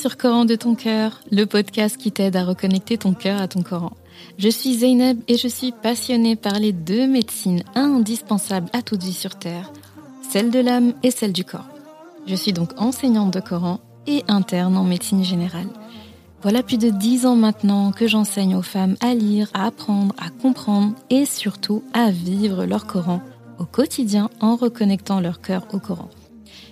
Sur Coran de ton cœur, le podcast qui t'aide à reconnecter ton cœur à ton Coran. Je suis Zeynep et je suis passionnée par les deux médecines indispensables à toute vie sur Terre, celle de l'âme et celle du corps. Je suis donc enseignante de Coran et interne en médecine générale. Voilà plus de dix ans maintenant que j'enseigne aux femmes à lire, à apprendre, à comprendre et surtout à vivre leur Coran au quotidien en reconnectant leur cœur au Coran.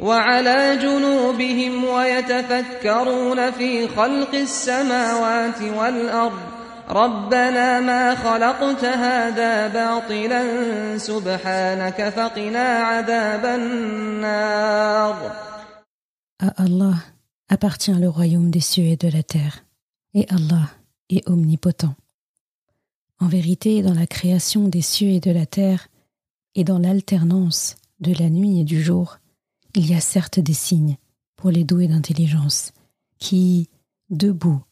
وعلى جنوبهم ويتفكرون في خلق السماوات والأرض ربنا ما خلقت هذا باطلا سبحانك فقنا عذاب النار À Allah appartient le royaume des cieux et de la terre, et Allah est omnipotent. En vérité, dans la création des cieux et de la terre, et dans l'alternance de la nuit et du jour, il y a certes des signes pour les doués d'intelligence qui, debout,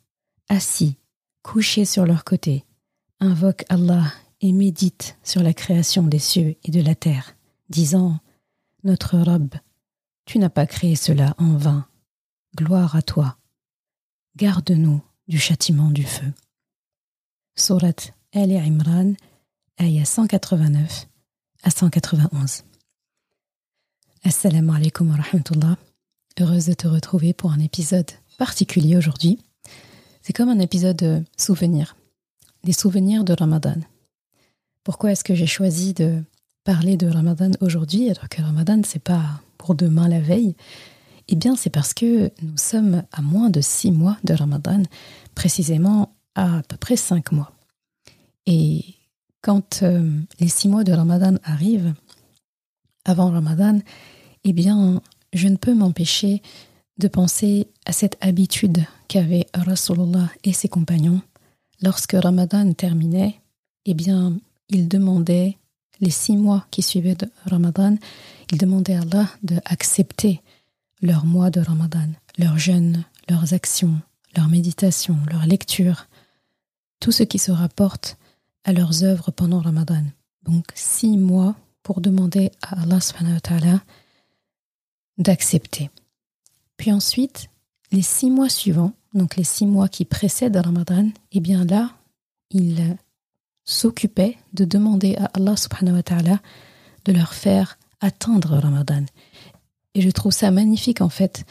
assis, couchés sur leur côté, invoquent Allah et méditent sur la création des cieux et de la terre, disant Notre robe, tu n'as pas créé cela en vain. Gloire à toi. Garde-nous du châtiment du feu. Surat El Imran, ayah 189 à 191. Assalamu alaikum wa rahmatullah. Heureuse de te retrouver pour un épisode particulier aujourd'hui. C'est comme un épisode de souvenirs, des souvenirs de Ramadan. Pourquoi est-ce que j'ai choisi de parler de Ramadan aujourd'hui alors que Ramadan c'est pas pour demain la veille? Eh bien c'est parce que nous sommes à moins de six mois de Ramadan, précisément à à peu près cinq mois. Et quand euh, les six mois de Ramadan arrivent, avant Ramadan, eh bien, je ne peux m'empêcher de penser à cette habitude qu'avaient Rasulullah et ses compagnons. Lorsque Ramadan terminait, eh bien, ils demandaient, les six mois qui suivaient de Ramadan, ils demandaient à Allah d'accepter leur mois de Ramadan, leurs jeûnes, leurs actions, leurs méditations, leurs lectures, tout ce qui se rapporte à leurs œuvres pendant Ramadan. Donc six mois pour demander à Allah d'accepter. Puis ensuite, les six mois suivants, donc les six mois qui précèdent Ramadan, eh bien là, il s'occupait de demander à Allah subhanahu wa ta'ala de leur faire attendre Ramadan. Et je trouve ça magnifique en fait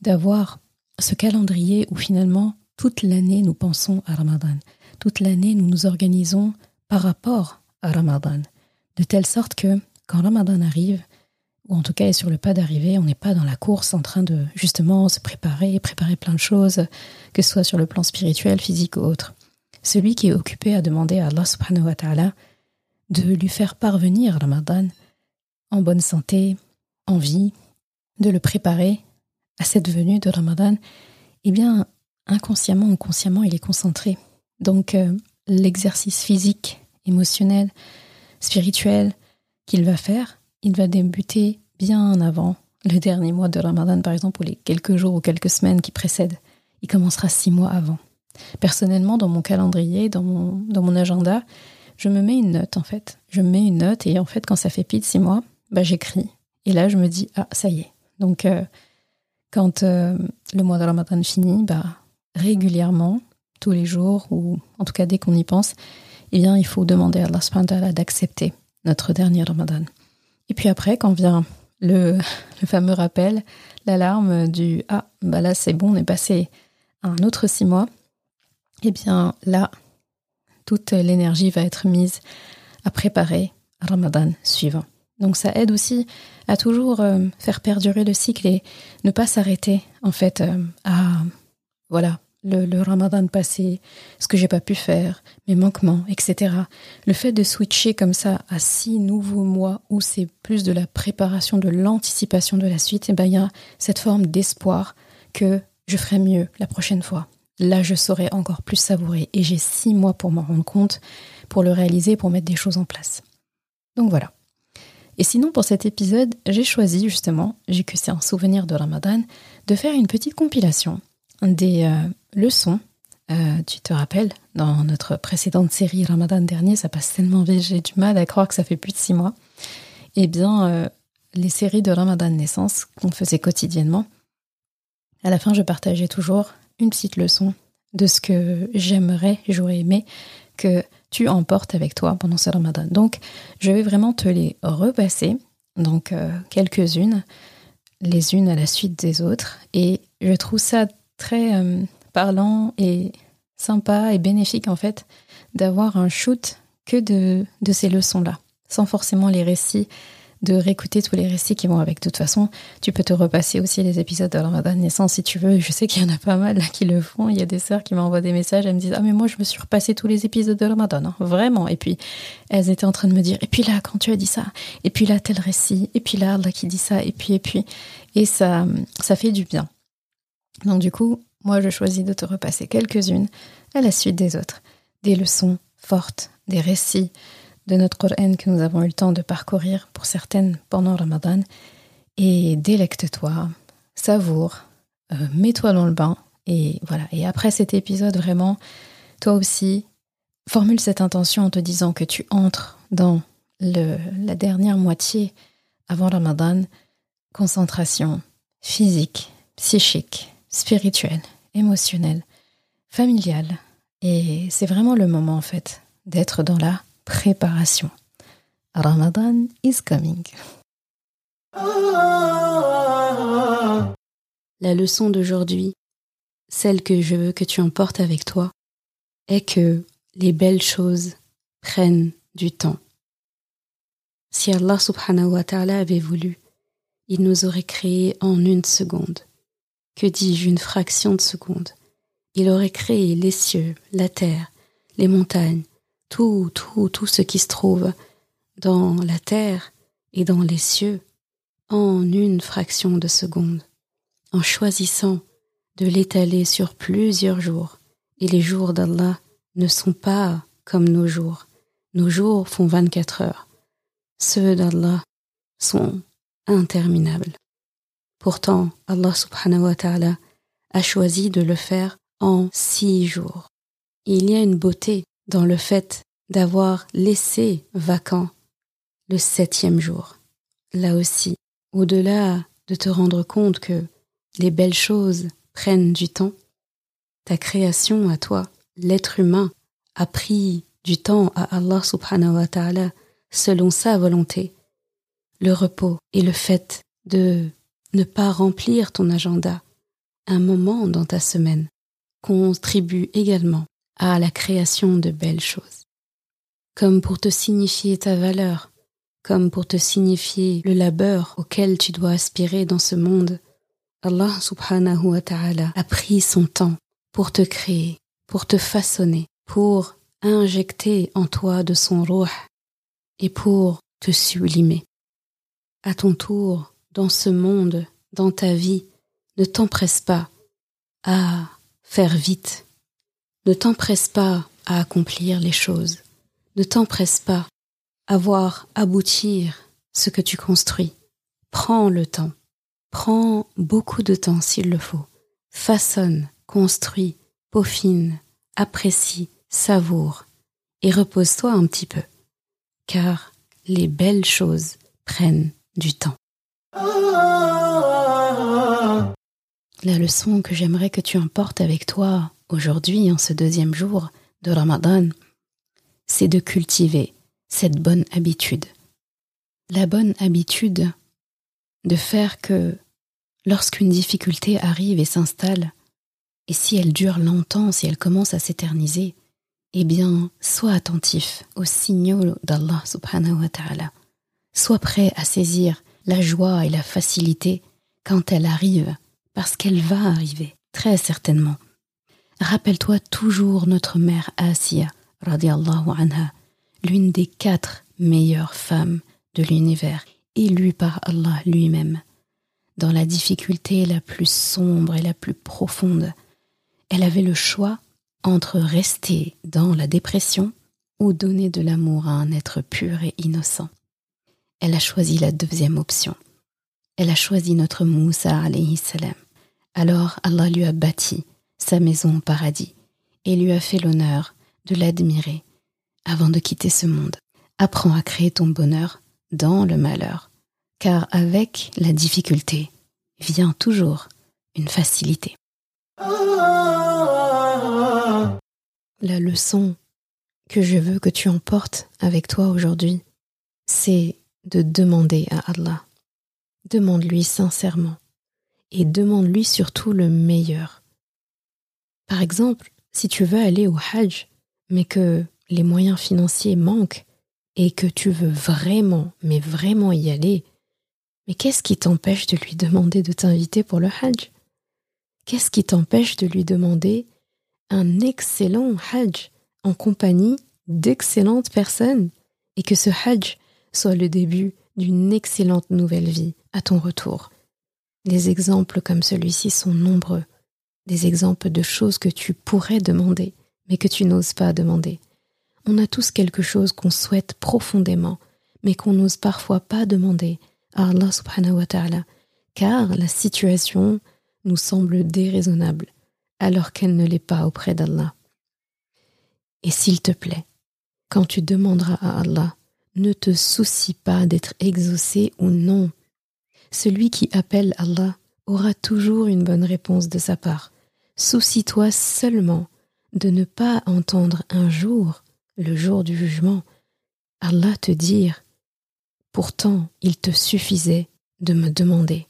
d'avoir ce calendrier où finalement toute l'année nous pensons à Ramadan. Toute l'année nous nous organisons par rapport à Ramadan. De telle sorte que quand Ramadan arrive, ou en tout cas est sur le pas d'arriver, on n'est pas dans la course en train de justement se préparer, préparer plein de choses, que ce soit sur le plan spirituel, physique ou autre. Celui qui est occupé à demander à Allah de lui faire parvenir Ramadan en bonne santé, en vie, de le préparer à cette venue de Ramadan, eh bien, inconsciemment ou consciemment, il est concentré. Donc, euh, l'exercice physique, émotionnel, spirituel qu'il va faire, il va débuter bien avant le dernier mois de Ramadan, par exemple, ou les quelques jours ou quelques semaines qui précèdent. Il commencera six mois avant. Personnellement, dans mon calendrier, dans mon, agenda, je me mets une note, en fait. Je me mets une note et en fait, quand ça fait pile six mois, bah, j'écris. Et là, je me dis, ah, ça y est. Donc, euh, quand euh, le mois de Ramadan finit, bah, régulièrement, tous les jours, ou en tout cas dès qu'on y pense, eh bien, il faut demander à Allah d'accepter notre dernier Ramadan. Et puis après, quand vient le, fameux rappel, l'alarme du Ah, bah là c'est bon, on est passé à un autre six mois. Eh bien là, toute l'énergie va être mise à préparer Ramadan suivant. Donc ça aide aussi à toujours euh, faire perdurer le cycle et ne pas s'arrêter en fait euh, à voilà le, ramadan passé, ce que j'ai pas pu faire, mes manquements, etc. Le fait de switcher comme ça à six nouveaux mois où c'est plus de la préparation, de l'anticipation de la suite, et eh ben il y a cette forme d'espoir que je ferai mieux la prochaine fois. Là, je saurai encore plus savourer et j'ai six mois pour m'en rendre compte, pour le réaliser, pour mettre des choses en place. Donc voilà. Et sinon, pour cet épisode, j'ai choisi justement, vu que c'est un souvenir de Ramadan, de faire une petite compilation des euh, leçons. Euh, tu te rappelles, dans notre précédente série Ramadan dernier, ça passe tellement vite, j'ai du mal à croire que ça fait plus de six mois. Eh bien, euh, les séries de Ramadan naissance qu'on faisait quotidiennement, à la fin, je partageais toujours une petite leçon de ce que j'aimerais, j'aurais aimé que tu emportes avec toi pendant ce Ramadan. Donc, je vais vraiment te les repasser, donc quelques-unes, les unes à la suite des autres, et je trouve ça très euh, parlant et sympa et bénéfique en fait d'avoir un shoot que de, de ces leçons-là, sans forcément les récits, de réécouter tous les récits qui vont avec. De toute façon, tu peux te repasser aussi les épisodes de Ramadan naissance si tu veux. Je sais qu'il y en a pas mal là, qui le font. Il y a des sœurs qui m'envoient des messages, elles me disent Ah, mais moi je me suis repassé tous les épisodes de Ramadan, hein, vraiment. Et puis elles étaient en train de me dire Et puis là, quand tu as dit ça, et puis là, tel récit, et puis là, là qui dit ça, et puis, et puis. Et ça, ça fait du bien. Donc du coup, moi je choisis de te repasser quelques-unes à la suite des autres. Des leçons fortes, des récits de notre Coran que nous avons eu le temps de parcourir pour certaines pendant Ramadan. Et délecte-toi, savoure, euh, mets-toi dans le bain. Et voilà. Et après cet épisode, vraiment, toi aussi, formule cette intention en te disant que tu entres dans le, la dernière moitié avant Ramadan. Concentration physique, psychique, spirituel, émotionnel, familial. Et c'est vraiment le moment en fait d'être dans la préparation. Ramadan is coming. La leçon d'aujourd'hui, celle que je veux que tu emportes avec toi, est que les belles choses prennent du temps. Si Allah subhanahu wa ta'ala avait voulu, il nous aurait créés en une seconde que dis-je, une fraction de seconde. Il aurait créé les cieux, la terre, les montagnes, tout, tout, tout ce qui se trouve dans la terre et dans les cieux en une fraction de seconde, en choisissant de l'étaler sur plusieurs jours. Et les jours d'Allah ne sont pas comme nos jours. Nos jours font 24 heures. Ceux d'Allah sont interminables. Pourtant, Allah subhanahu wa ta'ala a choisi de le faire en six jours. il y a une beauté dans le fait d'avoir laissé vacant le septième jour. Là aussi, au-delà de te rendre compte que les belles choses prennent du temps, ta création à toi, l'être humain, a pris du temps à Allah subhanahu wa ta'ala selon sa volonté. Le repos et le fait de ne pas remplir ton agenda, un moment dans ta semaine, contribue également à la création de belles choses. Comme pour te signifier ta valeur, comme pour te signifier le labeur auquel tu dois aspirer dans ce monde, Allah subhanahu wa ta'ala a pris son temps pour te créer, pour te façonner, pour injecter en toi de son ruh et pour te sublimer. À ton tour, dans ce monde, dans ta vie, ne t'empresse pas à faire vite. Ne t'empresse pas à accomplir les choses. Ne t'empresse pas à voir aboutir ce que tu construis. Prends le temps. Prends beaucoup de temps s'il le faut. Façonne, construis, peaufine, apprécie, savoure et repose-toi un petit peu. Car les belles choses prennent du temps. La leçon que j'aimerais que tu emportes avec toi aujourd'hui, en ce deuxième jour de Ramadan, c'est de cultiver cette bonne habitude. La bonne habitude de faire que lorsqu'une difficulté arrive et s'installe, et si elle dure longtemps, si elle commence à s'éterniser, eh bien, sois attentif aux signaux d'Allah subhanahu wa ta'ala. Sois prêt à saisir la joie et la facilité quand elle arrive, parce qu'elle va arriver, très certainement. Rappelle-toi toujours notre mère Asiya, radiallahu anha, l'une des quatre meilleures femmes de l'univers, élue par Allah lui-même. Dans la difficulté la plus sombre et la plus profonde, elle avait le choix entre rester dans la dépression ou donner de l'amour à un être pur et innocent. Elle a choisi la deuxième option. Elle a choisi notre Moussa salam. Alors Allah lui a bâti sa maison au paradis et lui a fait l'honneur de l'admirer avant de quitter ce monde. Apprends à créer ton bonheur dans le malheur, car avec la difficulté vient toujours une facilité. La leçon que je veux que tu emportes avec toi aujourd'hui, c'est de demander à Allah. Demande-lui sincèrement et demande-lui surtout le meilleur. Par exemple, si tu veux aller au Hajj, mais que les moyens financiers manquent et que tu veux vraiment, mais vraiment y aller, mais qu'est-ce qui t'empêche de lui demander de t'inviter pour le Hajj? Qu'est-ce qui t'empêche de lui demander un excellent Hajj en compagnie d'excellentes personnes et que ce Hajj soit le début d'une excellente nouvelle vie à ton retour. Des exemples comme celui-ci sont nombreux, des exemples de choses que tu pourrais demander, mais que tu n'oses pas demander. On a tous quelque chose qu'on souhaite profondément, mais qu'on n'ose parfois pas demander à Allah subhanahu wa car la situation nous semble déraisonnable, alors qu'elle ne l'est pas auprès d'Allah. Et s'il te plaît, quand tu demanderas à Allah, ne te soucie pas d'être exaucé ou non. Celui qui appelle Allah aura toujours une bonne réponse de sa part. Soucie-toi seulement de ne pas entendre un jour, le jour du jugement, Allah te dire Pourtant il te suffisait de me demander.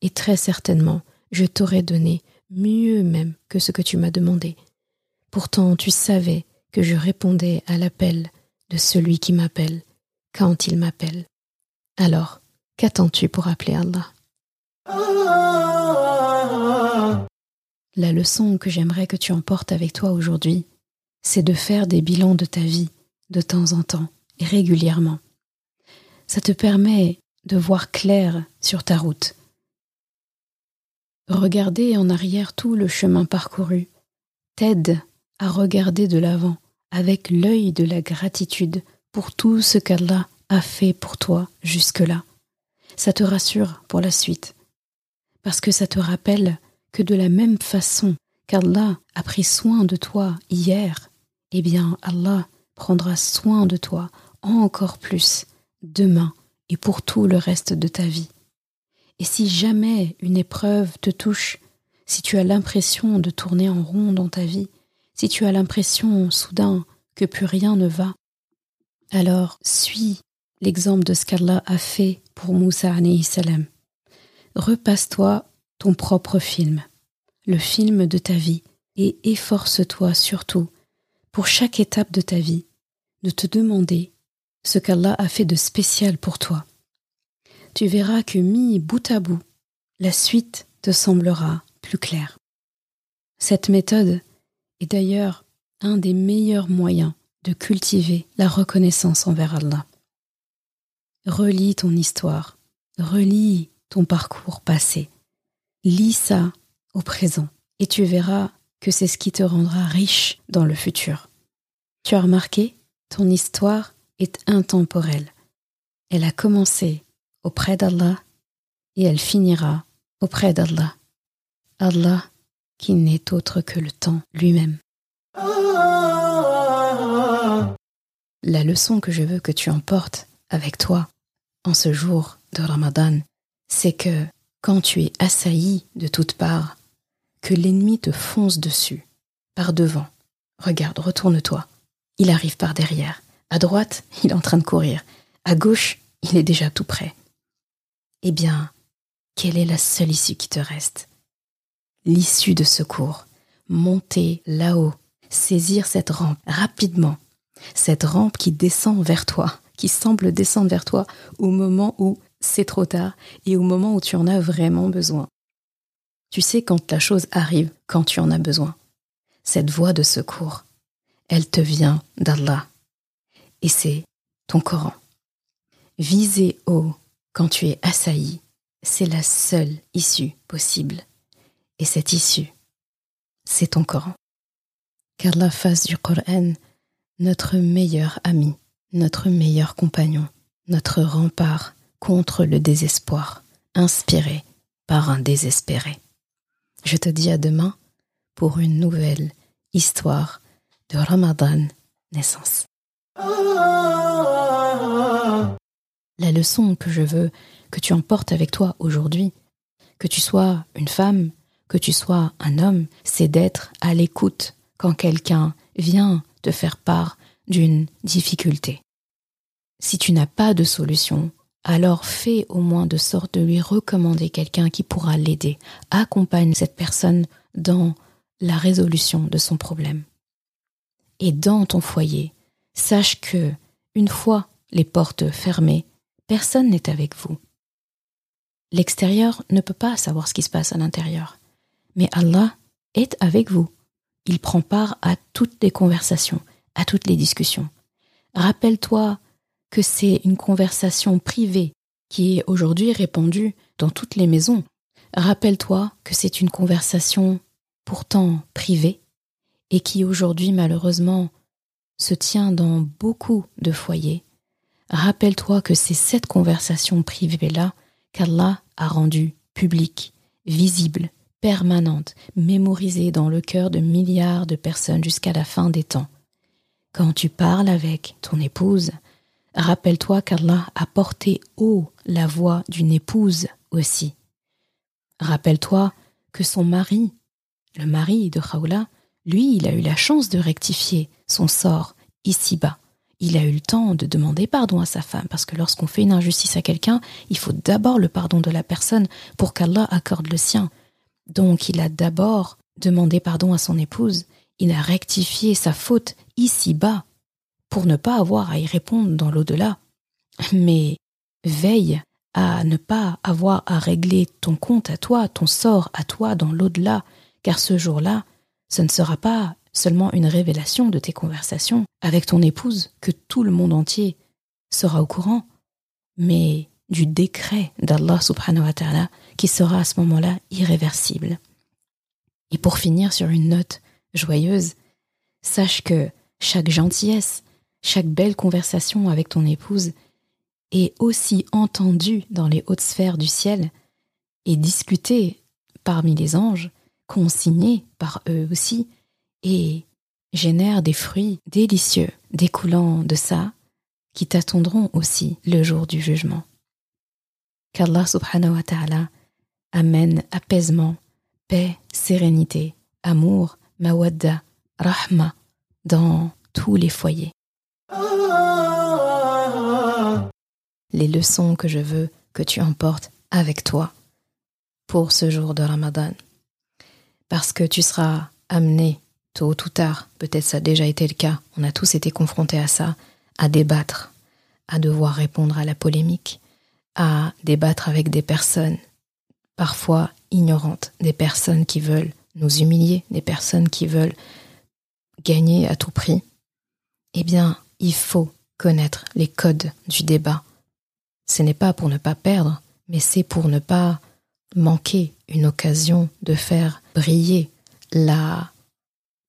Et très certainement, je t'aurais donné mieux même que ce que tu m'as demandé. Pourtant tu savais que je répondais à l'appel de celui qui m'appelle quand il m'appelle. Alors, qu'attends-tu pour appeler Allah? La leçon que j'aimerais que tu emportes avec toi aujourd'hui, c'est de faire des bilans de ta vie de temps en temps et régulièrement. Ça te permet de voir clair sur ta route. Regarder en arrière tout le chemin parcouru t'aide à regarder de l'avant avec l'œil de la gratitude pour tout ce qu'Allah a fait pour toi jusque-là. Ça te rassure pour la suite, parce que ça te rappelle que de la même façon qu'Allah a pris soin de toi hier, eh bien Allah prendra soin de toi encore plus demain et pour tout le reste de ta vie. Et si jamais une épreuve te touche, si tu as l'impression de tourner en rond dans ta vie, si tu as l'impression soudain que plus rien ne va, alors suis l'exemple de ce qu'Allah a fait pour Moussa salam. Repasse-toi ton propre film, le film de ta vie, et efforce-toi surtout, pour chaque étape de ta vie, de te demander ce qu'Allah a fait de spécial pour toi. Tu verras que mis bout à bout, la suite te semblera plus claire. Cette méthode est d'ailleurs un des meilleurs moyens de cultiver la reconnaissance envers Allah. Relis ton histoire, relis ton parcours passé, lis ça au présent et tu verras que c'est ce qui te rendra riche dans le futur. Tu as remarqué, ton histoire est intemporelle. Elle a commencé auprès d'Allah et elle finira auprès d'Allah. Allah qui n'est autre que le temps lui-même. La leçon que je veux que tu emportes avec toi en ce jour de Ramadan, c'est que quand tu es assailli de toutes parts, que l'ennemi te fonce dessus, par devant, regarde, retourne-toi, il arrive par derrière, à droite, il est en train de courir, à gauche, il est déjà tout près. eh bien, quelle est la seule issue qui te reste? L'issue de secours. Monter là-haut, saisir cette rampe rapidement, cette rampe qui descend vers toi, qui semble descendre vers toi au moment où c'est trop tard et au moment où tu en as vraiment besoin. Tu sais quand la chose arrive, quand tu en as besoin. Cette voie de secours, elle te vient d'Allah. Et c'est ton Coran. Viser haut quand tu es assailli, c'est la seule issue possible. Et cette issue, c'est ton Coran. Qu'Allah fasse du Coran notre meilleur ami, notre meilleur compagnon, notre rempart contre le désespoir, inspiré par un désespéré. Je te dis à demain pour une nouvelle histoire de Ramadan naissance. La leçon que je veux que tu emportes avec toi aujourd'hui, que tu sois une femme, que tu sois un homme, c'est d'être à l'écoute quand quelqu'un vient te faire part d'une difficulté. Si tu n'as pas de solution, alors fais au moins de sorte de lui recommander quelqu'un qui pourra l'aider. Accompagne cette personne dans la résolution de son problème. Et dans ton foyer, sache que, une fois les portes fermées, personne n'est avec vous. L'extérieur ne peut pas savoir ce qui se passe à l'intérieur, mais Allah est avec vous. Il prend part à toutes les conversations, à toutes les discussions. Rappelle-toi que c'est une conversation privée qui est aujourd'hui répandue dans toutes les maisons. Rappelle-toi que c'est une conversation pourtant privée et qui aujourd'hui malheureusement se tient dans beaucoup de foyers. Rappelle-toi que c'est cette conversation privée-là qu'Allah a rendue publique, visible, permanente, mémorisée dans le cœur de milliards de personnes jusqu'à la fin des temps. Quand tu parles avec ton épouse, Rappelle-toi qu'Allah a porté haut la voix d'une épouse aussi. Rappelle-toi que son mari, le mari de Khawla, lui, il a eu la chance de rectifier son sort ici-bas. Il a eu le temps de demander pardon à sa femme, parce que lorsqu'on fait une injustice à quelqu'un, il faut d'abord le pardon de la personne pour qu'Allah accorde le sien. Donc il a d'abord demandé pardon à son épouse, il a rectifié sa faute ici-bas pour ne pas avoir à y répondre dans l'au-delà. Mais veille à ne pas avoir à régler ton compte à toi, ton sort à toi dans l'au-delà, car ce jour-là, ce ne sera pas seulement une révélation de tes conversations avec ton épouse que tout le monde entier sera au courant, mais du décret d'Allah subhanahu wa ta'ala qui sera à ce moment-là irréversible. Et pour finir sur une note joyeuse, sache que chaque gentillesse, chaque belle conversation avec ton épouse est aussi entendue dans les hautes sphères du ciel et discutée parmi les anges, consignée par eux aussi, et génère des fruits délicieux découlant de ça qui t'attendront aussi le jour du jugement. Qu'Allah subhanahu wa ta'ala amène apaisement, paix, sérénité, amour, mawadda, rahma dans tous les foyers. Les leçons que je veux que tu emportes avec toi pour ce jour de Ramadan. Parce que tu seras amené, tôt ou tard, peut-être ça a déjà été le cas, on a tous été confrontés à ça, à débattre, à devoir répondre à la polémique, à débattre avec des personnes parfois ignorantes, des personnes qui veulent nous humilier, des personnes qui veulent gagner à tout prix. Eh bien, il faut connaître les codes du débat. Ce n'est pas pour ne pas perdre, mais c'est pour ne pas manquer une occasion de faire briller la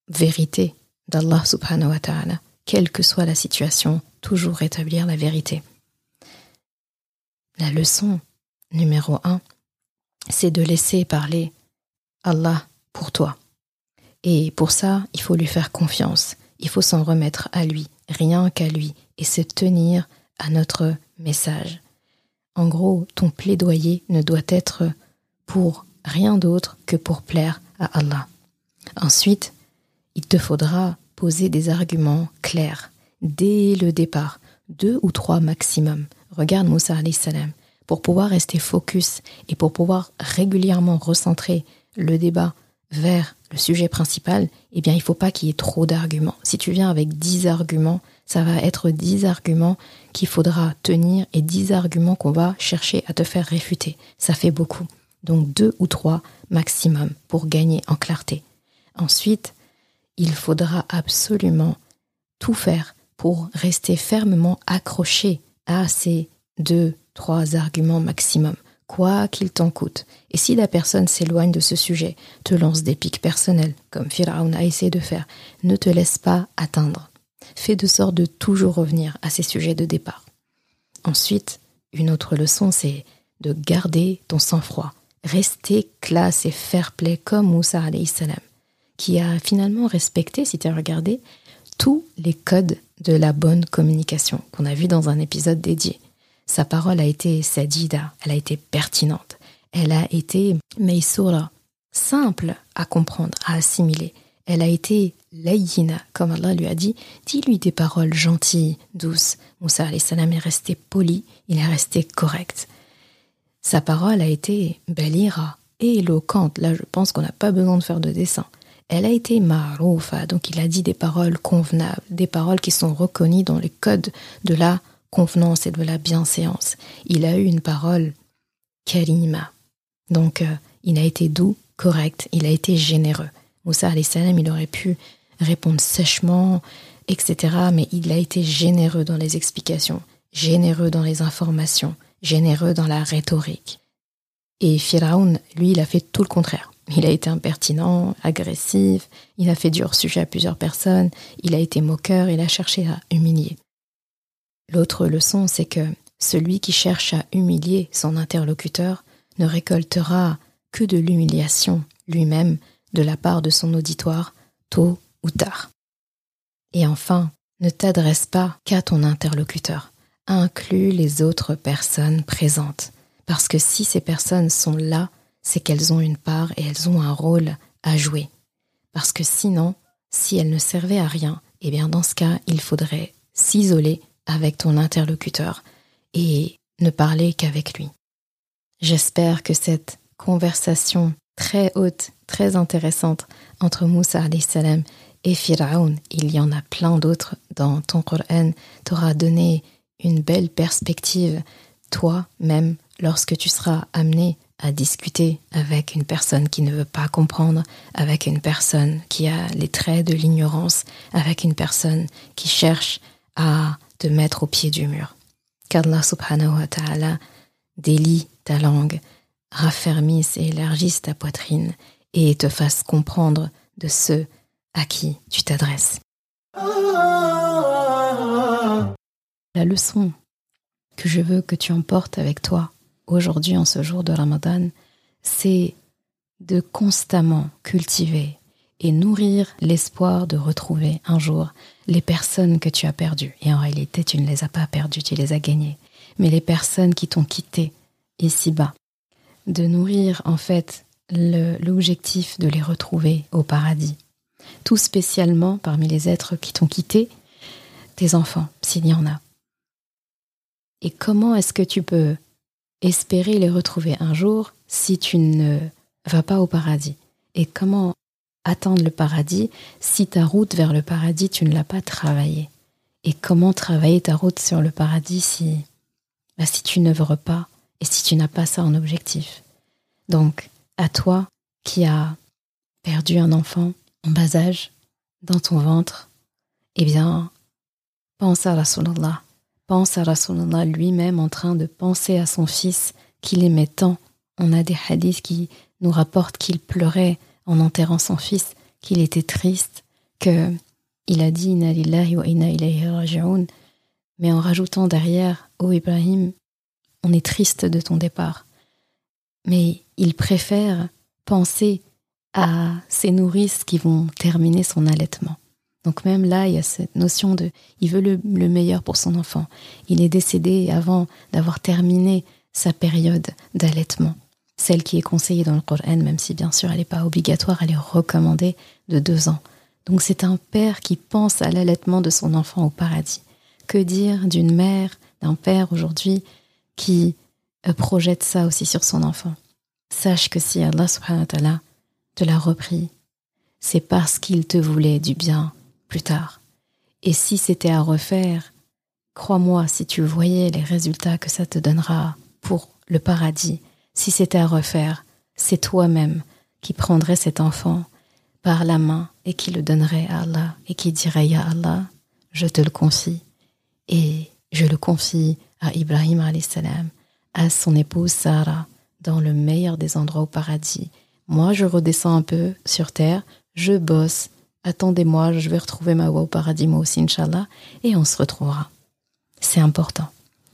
vérité d'Allah subhanahu wa ta'ala. Quelle que soit la situation, toujours rétablir la vérité. La leçon numéro un, c'est de laisser parler Allah pour toi. Et pour ça, il faut lui faire confiance, il faut s'en remettre à lui, rien qu'à lui, et se tenir à notre message. En gros, ton plaidoyer ne doit être pour rien d'autre que pour plaire à Allah. Ensuite, il te faudra poser des arguments clairs dès le départ, deux ou trois maximum. Regarde Moussa salam. pour pouvoir rester focus et pour pouvoir régulièrement recentrer le débat vers le sujet principal, eh bien, il ne faut pas qu'il y ait trop d'arguments. Si tu viens avec 10 arguments, ça va être 10 arguments qu'il faudra tenir et 10 arguments qu'on va chercher à te faire réfuter. Ça fait beaucoup. Donc deux ou trois maximum pour gagner en clarté. Ensuite, il faudra absolument tout faire pour rester fermement accroché à ces deux, trois arguments maximum, quoi qu'il t'en coûte. Et si la personne s'éloigne de ce sujet, te lance des pics personnels, comme Firaoun a essayé de faire, ne te laisse pas atteindre. Fais de sorte de toujours revenir à ces sujets de départ. Ensuite, une autre leçon, c'est de garder ton sang-froid. Rester classe et fair play comme Moussa salam, qui a finalement respecté, si tu as regardé, tous les codes de la bonne communication qu'on a vu dans un épisode dédié. Sa parole a été sadida, elle a été pertinente, elle a été meisura, simple à comprendre, à assimiler. Elle a été layina, comme Allah lui a dit, dis-lui des paroles gentilles, douces. Moussa salam est resté poli, il est resté correct. Sa parole a été belira, éloquente. Là, je pense qu'on n'a pas besoin de faire de dessin. Elle a été maroufa, donc il a dit des paroles convenables, des paroles qui sont reconnues dans les codes de la convenance et de la bienséance. Il a eu une parole karima. Donc, euh, il a été doux, correct, il a été généreux. Moussa salam, il aurait pu répondre sèchement, etc. Mais il a été généreux dans les explications, généreux dans les informations, généreux dans la rhétorique. Et Firaoun, lui, il a fait tout le contraire. Il a été impertinent, agressif, il a fait du hors-sujet à plusieurs personnes, il a été moqueur, il a cherché à humilier. L'autre leçon, c'est que celui qui cherche à humilier son interlocuteur ne récoltera que de l'humiliation lui-même de la part de son auditoire, tôt ou tard. Et enfin, ne t'adresse pas qu'à ton interlocuteur. Inclus les autres personnes présentes. Parce que si ces personnes sont là, c'est qu'elles ont une part et elles ont un rôle à jouer. Parce que sinon, si elles ne servaient à rien, eh bien dans ce cas, il faudrait s'isoler avec ton interlocuteur et ne parler qu'avec lui. J'espère que cette conversation très haute, très intéressante entre Moussa salam et Firaoun, il y en a plein d'autres dans ton Coran, t'aura donné une belle perspective, toi-même, lorsque tu seras amené à discuter avec une personne qui ne veut pas comprendre, avec une personne qui a les traits de l'ignorance, avec une personne qui cherche à te mettre au pied du mur. Qu'Allah subhanahu wa ta'ala délie ta langue, raffermisse et élargisse ta poitrine et te fasse comprendre de ceux à qui tu t'adresses. La leçon que je veux que tu emportes avec toi aujourd'hui en ce jour de Ramadan, c'est de constamment cultiver et nourrir l'espoir de retrouver un jour les personnes que tu as perdues. Et en réalité, tu ne les as pas perdues, tu les as gagnées. Mais les personnes qui t'ont quitté ici-bas. De nourrir en fait l'objectif de les retrouver au paradis. Tout spécialement parmi les êtres qui t'ont quitté, tes enfants, s'il y en a. Et comment est-ce que tu peux espérer les retrouver un jour si tu ne vas pas au paradis. Et comment attendre le paradis si ta route vers le paradis, tu ne l'as pas travaillée? Et comment travailler ta route sur le paradis si, bah, si tu n'œuvres pas et si tu n'as pas ça en objectif? Donc, à toi qui as perdu un enfant en bas âge dans ton ventre, eh bien, pense à Rasulallah pense à Rasulallah lui-même en train de penser à son fils qu'il aimait tant. On a des hadiths qui nous rapportent qu'il pleurait en enterrant son fils, qu'il était triste, que il a dit Inna lillahi wa inna ilayhi raji'un, mais en rajoutant derrière Ô Ibrahim, on est triste de ton départ. Mais il préfère penser à ces nourrices qui vont terminer son allaitement. Donc même là, il y a cette notion de, il veut le, meilleur pour son enfant. Il est décédé avant d'avoir terminé sa période d'allaitement, celle qui est conseillée dans le Coran, même si bien sûr elle n'est pas obligatoire, elle est recommandée de deux ans. Donc c'est un père qui pense à l'allaitement de son enfant au paradis. Que dire d'une mère, d'un père aujourd'hui qui euh, projette ça aussi sur son enfant? Sache que si Allah subhanahu wa ta'ala te l'a repris, c'est parce qu'il te voulait du bien plus tard. Et si c'était à refaire, crois-moi, si tu voyais les résultats que ça te donnera pour le paradis, si c'était à refaire, c'est toi-même qui prendrais cet enfant par la main et qui le donnerait à Allah et qui dirait Ya Allah, je te le confie et je le confie à Ibrahim salam, à son épouse Sarah, dans le meilleur des endroits au paradis. Moi, je redescends un peu sur terre, je bosse, attendez-moi, je vais retrouver ma voie au paradis moi aussi, Inch'Allah, et on se retrouvera. C'est important.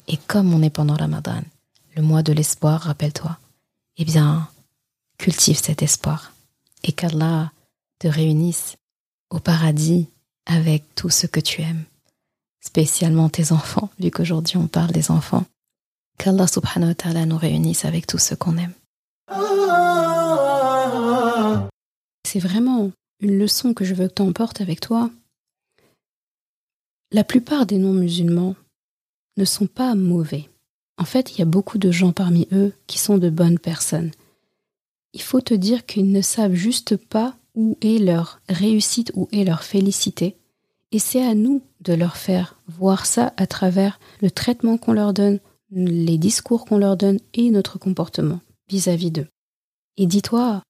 Et comme on est pendant Ramadan, le mois de l'espoir, rappelle-toi, eh bien, cultive cet espoir. Et qu'Allah te réunisse au paradis avec tout ce que tu aimes spécialement tes enfants, vu qu'aujourd'hui on parle des enfants. Qu'Allah subhanahu wa ta'ala nous réunisse avec tout ce qu'on aime. C'est vraiment une leçon que je veux que tu emportes avec toi. La plupart des non-musulmans ne sont pas mauvais. En fait, il y a beaucoup de gens parmi eux qui sont de bonnes personnes. Il faut te dire qu'ils ne savent juste pas où est leur réussite, où est leur félicité, et c'est à nous de leur faire voir ça à travers le traitement qu'on leur donne, les discours qu'on leur donne et notre comportement vis-à-vis d'eux. Et dis-toi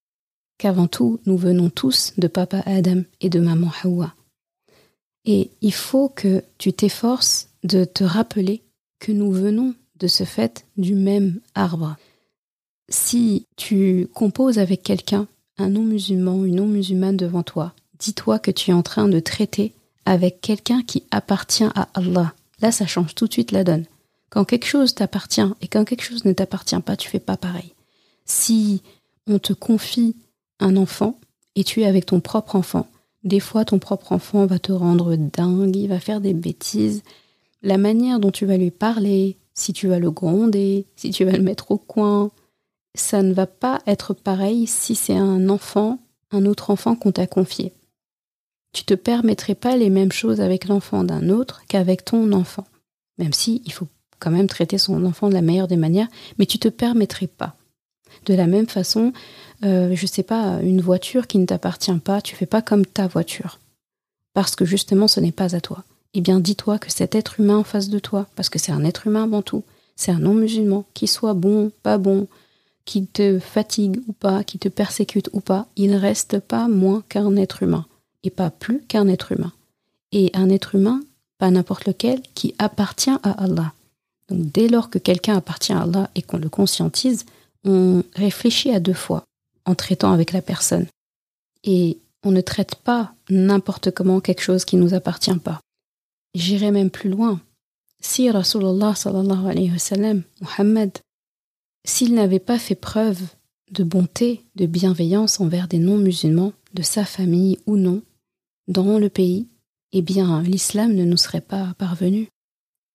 qu'avant tout, nous venons tous de papa Adam et de maman Hawa. Et il faut que tu t'efforces de te rappeler que nous venons de ce fait du même arbre. Si tu composes avec quelqu'un, un non-musulman, une non-musulmane devant toi, dis-toi que tu es en train de traiter avec quelqu'un qui appartient à Allah. Là, ça change tout de suite la donne. Quand quelque chose t'appartient et quand quelque chose ne t'appartient pas, tu fais pas pareil. Si on te confie un enfant et tu es avec ton propre enfant, des fois ton propre enfant va te rendre dingue, il va faire des bêtises. La manière dont tu vas lui parler, si tu vas le gronder, si tu vas le mettre au coin, ça ne va pas être pareil si c'est un enfant, un autre enfant qu'on t'a confié. Tu te permettrais pas les mêmes choses avec l'enfant d'un autre qu'avec ton enfant. Même si il faut quand même traiter son enfant de la meilleure des manières, mais tu te permettrais pas. De la même façon, euh, je sais pas, une voiture qui ne t'appartient pas, tu fais pas comme ta voiture. Parce que justement ce n'est pas à toi. Eh bien dis-toi que cet être humain en face de toi, parce que c'est un être humain avant tout, c'est un non-musulman, qui soit bon, pas bon, qui te fatigue ou pas, qui te persécute ou pas, il ne reste pas moins qu'un être humain et pas plus qu'un être humain. Et un être humain, pas n'importe lequel, qui appartient à Allah. Donc dès lors que quelqu'un appartient à Allah et qu'on le conscientise, on réfléchit à deux fois en traitant avec la personne. Et on ne traite pas n'importe comment quelque chose qui ne nous appartient pas. J'irai même plus loin. Si Rasulullah sallallahu alayhi wa sallam, Muhammad, s'il n'avait pas fait preuve de bonté, de bienveillance envers des non-musulmans, de sa famille ou non, dans le pays, eh bien l'islam ne nous serait pas parvenu.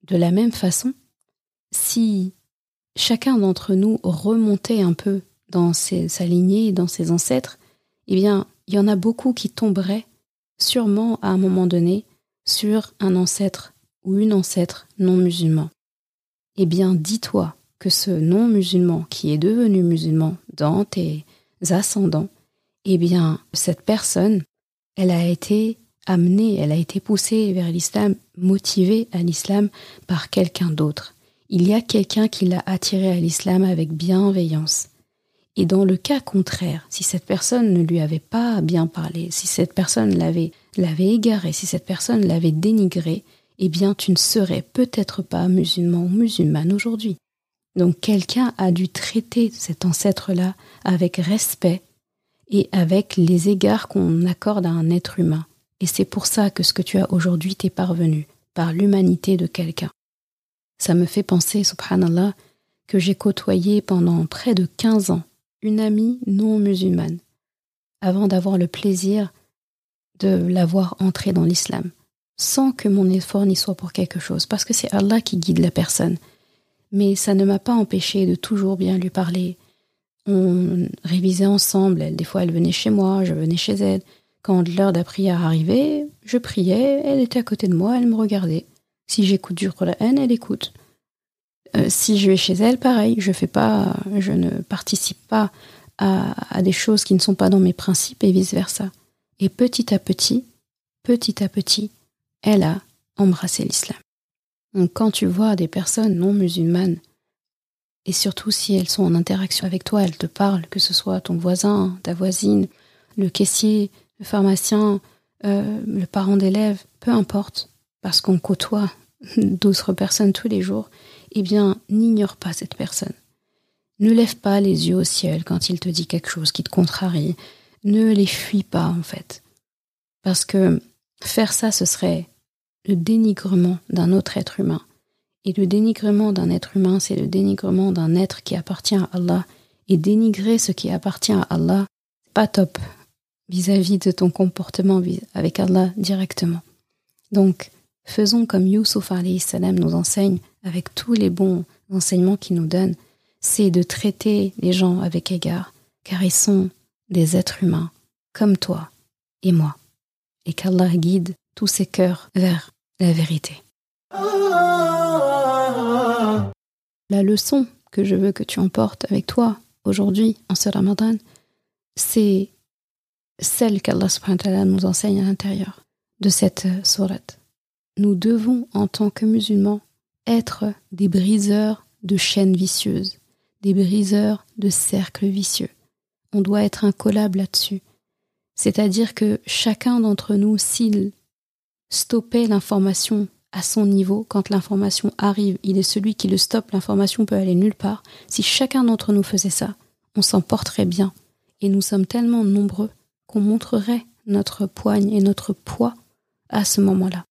De la même façon, si chacun d'entre nous remontait un peu dans sa lignée, dans ses ancêtres, eh bien il y en a beaucoup qui tomberaient sûrement à un moment donné sur un ancêtre ou une ancêtre non musulman. Eh bien dis-toi que ce non musulman qui est devenu musulman dans tes ascendants, eh bien cette personne elle a été amenée, elle a été poussée vers l'islam, motivée à l'islam par quelqu'un d'autre. Il y a quelqu'un qui l'a attirée à l'islam avec bienveillance. Et dans le cas contraire, si cette personne ne lui avait pas bien parlé, si cette personne l'avait l'avait égaré, si cette personne l'avait dénigré, eh bien tu ne serais peut-être pas musulman ou musulmane aujourd'hui. Donc quelqu'un a dû traiter cet ancêtre-là avec respect, et avec les égards qu'on accorde à un être humain. Et c'est pour ça que ce que tu as aujourd'hui t'est parvenu, par l'humanité de quelqu'un. Ça me fait penser, subhanallah, que j'ai côtoyé pendant près de 15 ans une amie non musulmane, avant d'avoir le plaisir de l'avoir entrée dans l'islam, sans que mon effort n'y soit pour quelque chose, parce que c'est Allah qui guide la personne. Mais ça ne m'a pas empêché de toujours bien lui parler, on révisait ensemble. des fois, elle venait chez moi, je venais chez elle. Quand l'heure de la prière arrivait, je priais, elle était à côté de moi, elle me regardait. Si j'écoute du Qur'an, elle écoute. Euh, si je vais chez elle, pareil, je fais pas, je ne participe pas à, des choses qui ne sont pas dans mes principes et vice versa. Et petit à petit, petit à petit, elle a embrassé l'islam. Donc quand tu vois des personnes non musulmanes, et surtout si elles sont en interaction avec toi, elles te parlent, que ce soit ton voisin, ta voisine, le caissier, le pharmacien, euh, le parent d'élève, peu importe, parce qu'on côtoie d'autres personnes tous les jours, eh bien, n'ignore pas cette personne. Ne lève pas les yeux au ciel quand il te dit quelque chose qui te contrarie. Ne les fuis pas, en fait. Parce que faire ça, ce serait le dénigrement d'un autre être humain. Et le dénigrement d'un être humain, c'est le dénigrement d'un être qui appartient à Allah. Et dénigrer ce qui appartient à Allah, pas top vis-à-vis de ton comportement avec Allah directement. Donc, faisons comme Youssouf salam nous enseigne avec tous les bons enseignements qu'il nous donne, c'est de traiter les gens avec égard, car ils sont des êtres humains, comme toi et moi, et qu'Allah guide tous ces cœurs vers la vérité. La leçon que je veux que tu emportes avec toi aujourd'hui en ce ramadan, c'est celle qu'Allah nous enseigne à l'intérieur de cette sourate. Nous devons, en tant que musulmans, être des briseurs de chaînes vicieuses, des briseurs de cercles vicieux. On doit être incollable là-dessus. C'est-à-dire que chacun d'entre nous, s'il stoppait l'information à son niveau, quand l'information arrive, il est celui qui le stoppe, l'information peut aller nulle part. Si chacun d'entre nous faisait ça, on s'en porterait bien. Et nous sommes tellement nombreux qu'on montrerait notre poigne et notre poids à ce moment-là.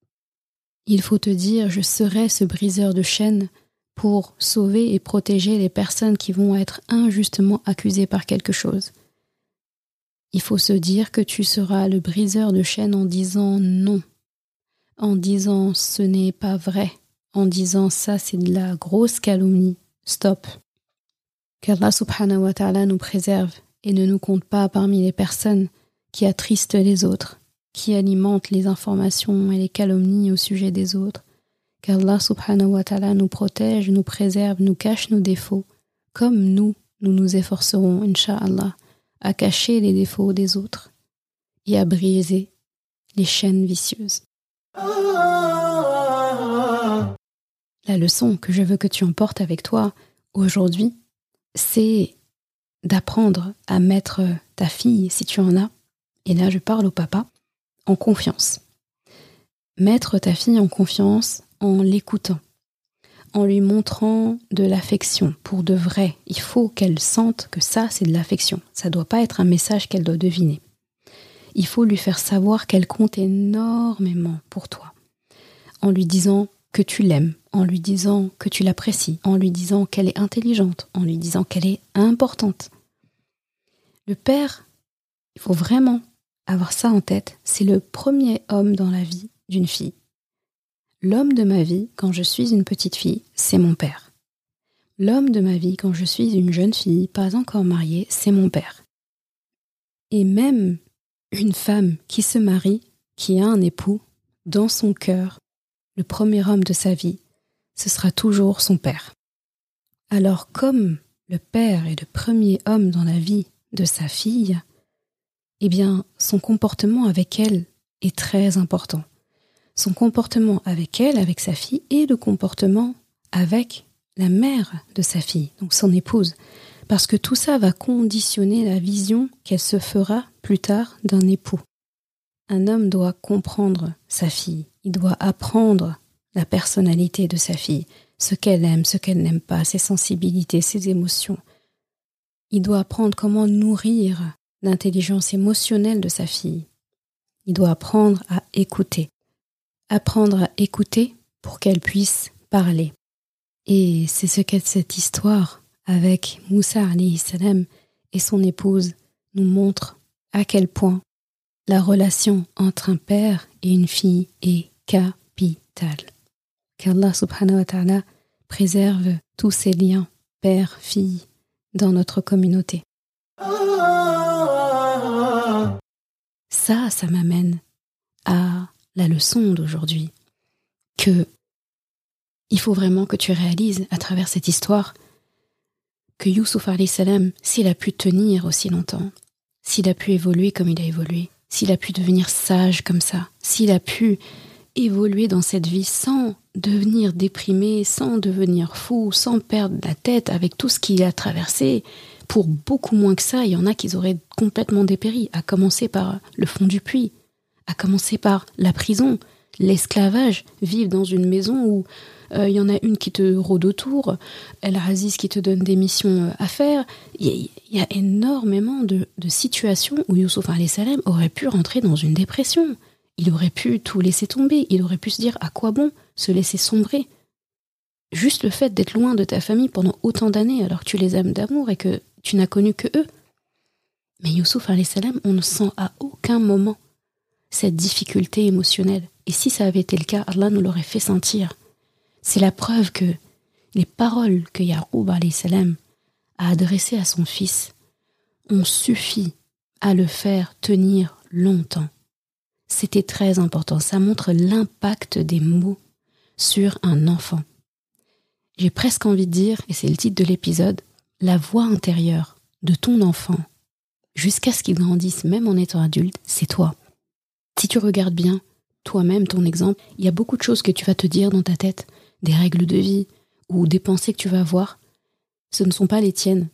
Il faut te dire, je serai ce briseur de chaînes pour sauver et protéger les personnes qui vont être injustement accusées par quelque chose. Il faut se dire que tu seras le briseur de chaînes en disant non, en disant ce n'est pas vrai, en disant ça c'est de la grosse calomnie, stop. Qu'Allah subhanahu wa ta'ala nous préserve et ne nous compte pas parmi les personnes qui attristent les autres, qui alimentent les informations et les calomnies au sujet des autres, qu'Allah subhanahu wa nous protège, nous préserve, nous cache nos défauts, comme nous, nous nous efforcerons, inshallah, à cacher les défauts des autres et à briser les chaînes vicieuses. La leçon que je veux que tu emportes avec toi aujourd'hui, c'est d'apprendre à mettre ta fille, si tu en as, et là je parle au papa, en confiance. Mettre ta fille en confiance en l'écoutant, en lui montrant de l'affection pour de vrai. Il faut qu'elle sente que ça, c'est de l'affection. Ça ne doit pas être un message qu'elle doit deviner. Il faut lui faire savoir qu'elle compte énormément pour toi, en lui disant que tu l'aimes, en lui disant que tu l'apprécies, en lui disant qu'elle est intelligente, en lui disant qu'elle est importante. Le père, il faut vraiment avoir ça en tête, c'est le premier homme dans la vie d'une fille. L'homme de ma vie, quand je suis une petite fille, c'est mon père. L'homme de ma vie, quand je suis une jeune fille, pas encore mariée, c'est mon père. Et même une femme qui se marie, qui a un époux, dans son cœur, le premier homme de sa vie, ce sera toujours son père. Alors comme le père est le premier homme dans la vie de sa fille, eh bien, son comportement avec elle est très important. Son comportement avec elle, avec sa fille, et le comportement avec la mère de sa fille, donc son épouse, parce que tout ça va conditionner la vision qu'elle se fera plus tard d'un époux. Un homme doit comprendre sa fille, il doit apprendre la personnalité de sa fille, ce qu'elle aime, ce qu'elle n'aime pas, ses sensibilités, ses émotions. Il doit apprendre comment nourrir l'intelligence émotionnelle de sa fille. Il doit apprendre à écouter. Apprendre à écouter pour qu'elle puisse parler. Et c'est ce qu'est cette histoire avec Moussa salam et son épouse nous montre à quel point la relation entre un père et une fille est capitale. Qu'Allah subhanahu wa ta'ala préserve tous ces liens père-fille dans notre communauté. Ça, ça m'amène à la leçon d'aujourd'hui, que il faut vraiment que tu réalises à travers cette histoire que Youssouf salam, s'il a pu tenir aussi longtemps, s'il a pu évoluer comme il a évolué, s'il a pu devenir sage comme ça, s'il a pu évoluer dans cette vie sans devenir déprimé, sans devenir fou, sans perdre la tête avec tout ce qu'il a traversé, pour beaucoup moins que ça, il y en a qui auraient complètement dépéri, à commencer par le fond du puits, à commencer par la prison, l'esclavage, vivre dans une maison où euh, il y en a une qui te rôde autour, El Aziz qui te donne des missions euh, à faire. Il y, a énormément de, situations où Youssouf Salem aurait pu rentrer dans une dépression. Il aurait pu tout laisser tomber, il aurait pu se dire à quoi bon se laisser sombrer? Juste le fait d'être loin de ta famille pendant autant d'années alors que tu les aimes d'amour et que tu n'as connu que eux. Mais Youssouf on ne sent à aucun moment cette difficulté émotionnelle. Et si ça avait été le cas, Allah nous l'aurait fait sentir. C'est la preuve que les paroles que Yaroub a adressées à son fils ont suffi à le faire tenir longtemps. C'était très important. Ça montre l'impact des mots sur un enfant. J'ai presque envie de dire, et c'est le titre de l'épisode, la voix intérieure de ton enfant, jusqu'à ce qu'il grandisse même en étant adulte, c'est toi. Si tu regardes bien, toi-même, ton exemple, il y a beaucoup de choses que tu vas te dire dans ta tête, des règles de vie ou des pensées que tu vas avoir. Ce ne sont pas les tiennes.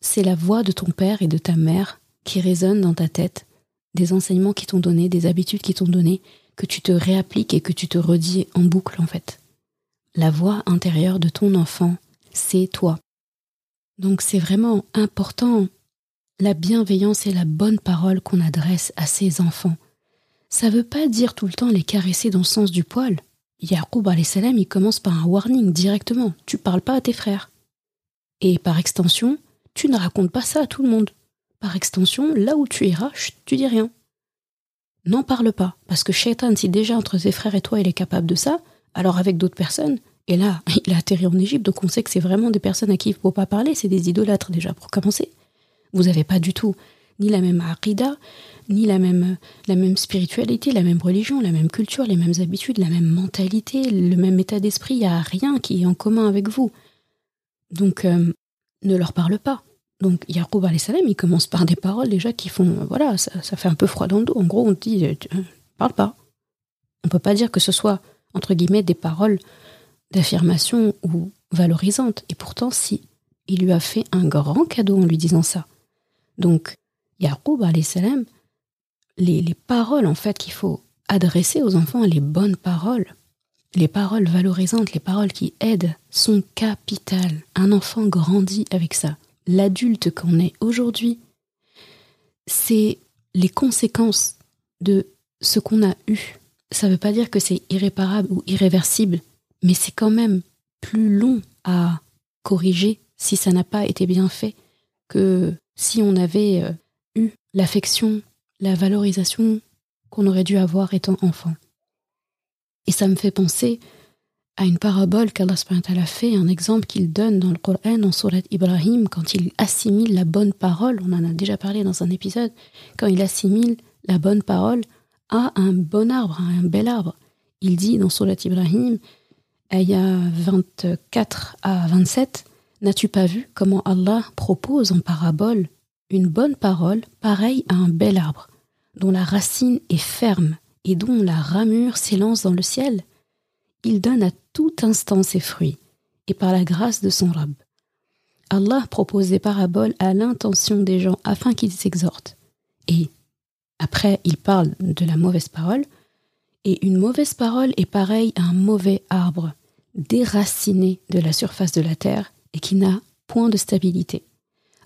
C'est la voix de ton père et de ta mère qui résonne dans ta tête, des enseignements qui t'ont donné, des habitudes qui t'ont donné, que tu te réappliques et que tu te redis en boucle en fait. La voix intérieure de ton enfant, c'est toi. Donc c'est vraiment important la bienveillance et la bonne parole qu'on adresse à ses enfants. Ça veut pas dire tout le temps les caresser dans le sens du poil. Yaqub salam il commence par un warning directement. Tu parles pas à tes frères. Et par extension, tu ne racontes pas ça à tout le monde. Par extension, là où tu iras, tu dis rien. N'en parle pas, parce que Shaitan, si déjà entre ses frères et toi il est capable de ça, alors avec d'autres personnes, et là, il a atterri en Égypte, donc on sait que c'est vraiment des personnes à qui il ne faut pas parler, c'est des idolâtres déjà pour commencer. Vous n'avez pas du tout ni la même aqidah, ni la même, la même spiritualité, la même religion, la même culture, les mêmes habitudes, la même mentalité, le même état d'esprit, il n'y a rien qui est en commun avec vous. Donc, euh, ne leur parle pas. Donc, Yaroub salam, il commence par des paroles déjà qui font, euh, voilà, ça, fait un peu froid dans le dos. En gros, on dit, euh, parle pas. On peut pas dire que ce soit, entre guillemets, des paroles d'affirmation ou valorisantes. Et pourtant, si, il lui a fait un grand cadeau en lui disant ça. Donc, Yaroub salam, les, les paroles en fait qu'il faut adresser aux enfants, les bonnes paroles, les paroles valorisantes, les paroles qui aident, sont capitales. Un enfant grandit avec ça. L'adulte qu'on est aujourd'hui, c'est les conséquences de ce qu'on a eu. Ça ne veut pas dire que c'est irréparable ou irréversible, mais c'est quand même plus long à corriger si ça n'a pas été bien fait que si on avait euh, eu l'affection la valorisation qu'on aurait dû avoir étant enfant. Et ça me fait penser à une parabole qu'Allah a fait, un exemple qu'il donne dans le Coran, dans Surat Ibrahim, quand il assimile la bonne parole, on en a déjà parlé dans un épisode, quand il assimile la bonne parole à un bon arbre, à un bel arbre. Il dit dans Surat Ibrahim, ayah 24 à 27, N'as-tu pas vu comment Allah propose en parabole une bonne parole pareille à un bel arbre dont la racine est ferme et dont la ramure s'élance dans le ciel, il donne à tout instant ses fruits, et par la grâce de son Rab. Allah propose des paraboles à l'intention des gens afin qu'ils s'exhortent. Et après, il parle de la mauvaise parole, et une mauvaise parole est pareille à un mauvais arbre, déraciné de la surface de la terre et qui n'a point de stabilité.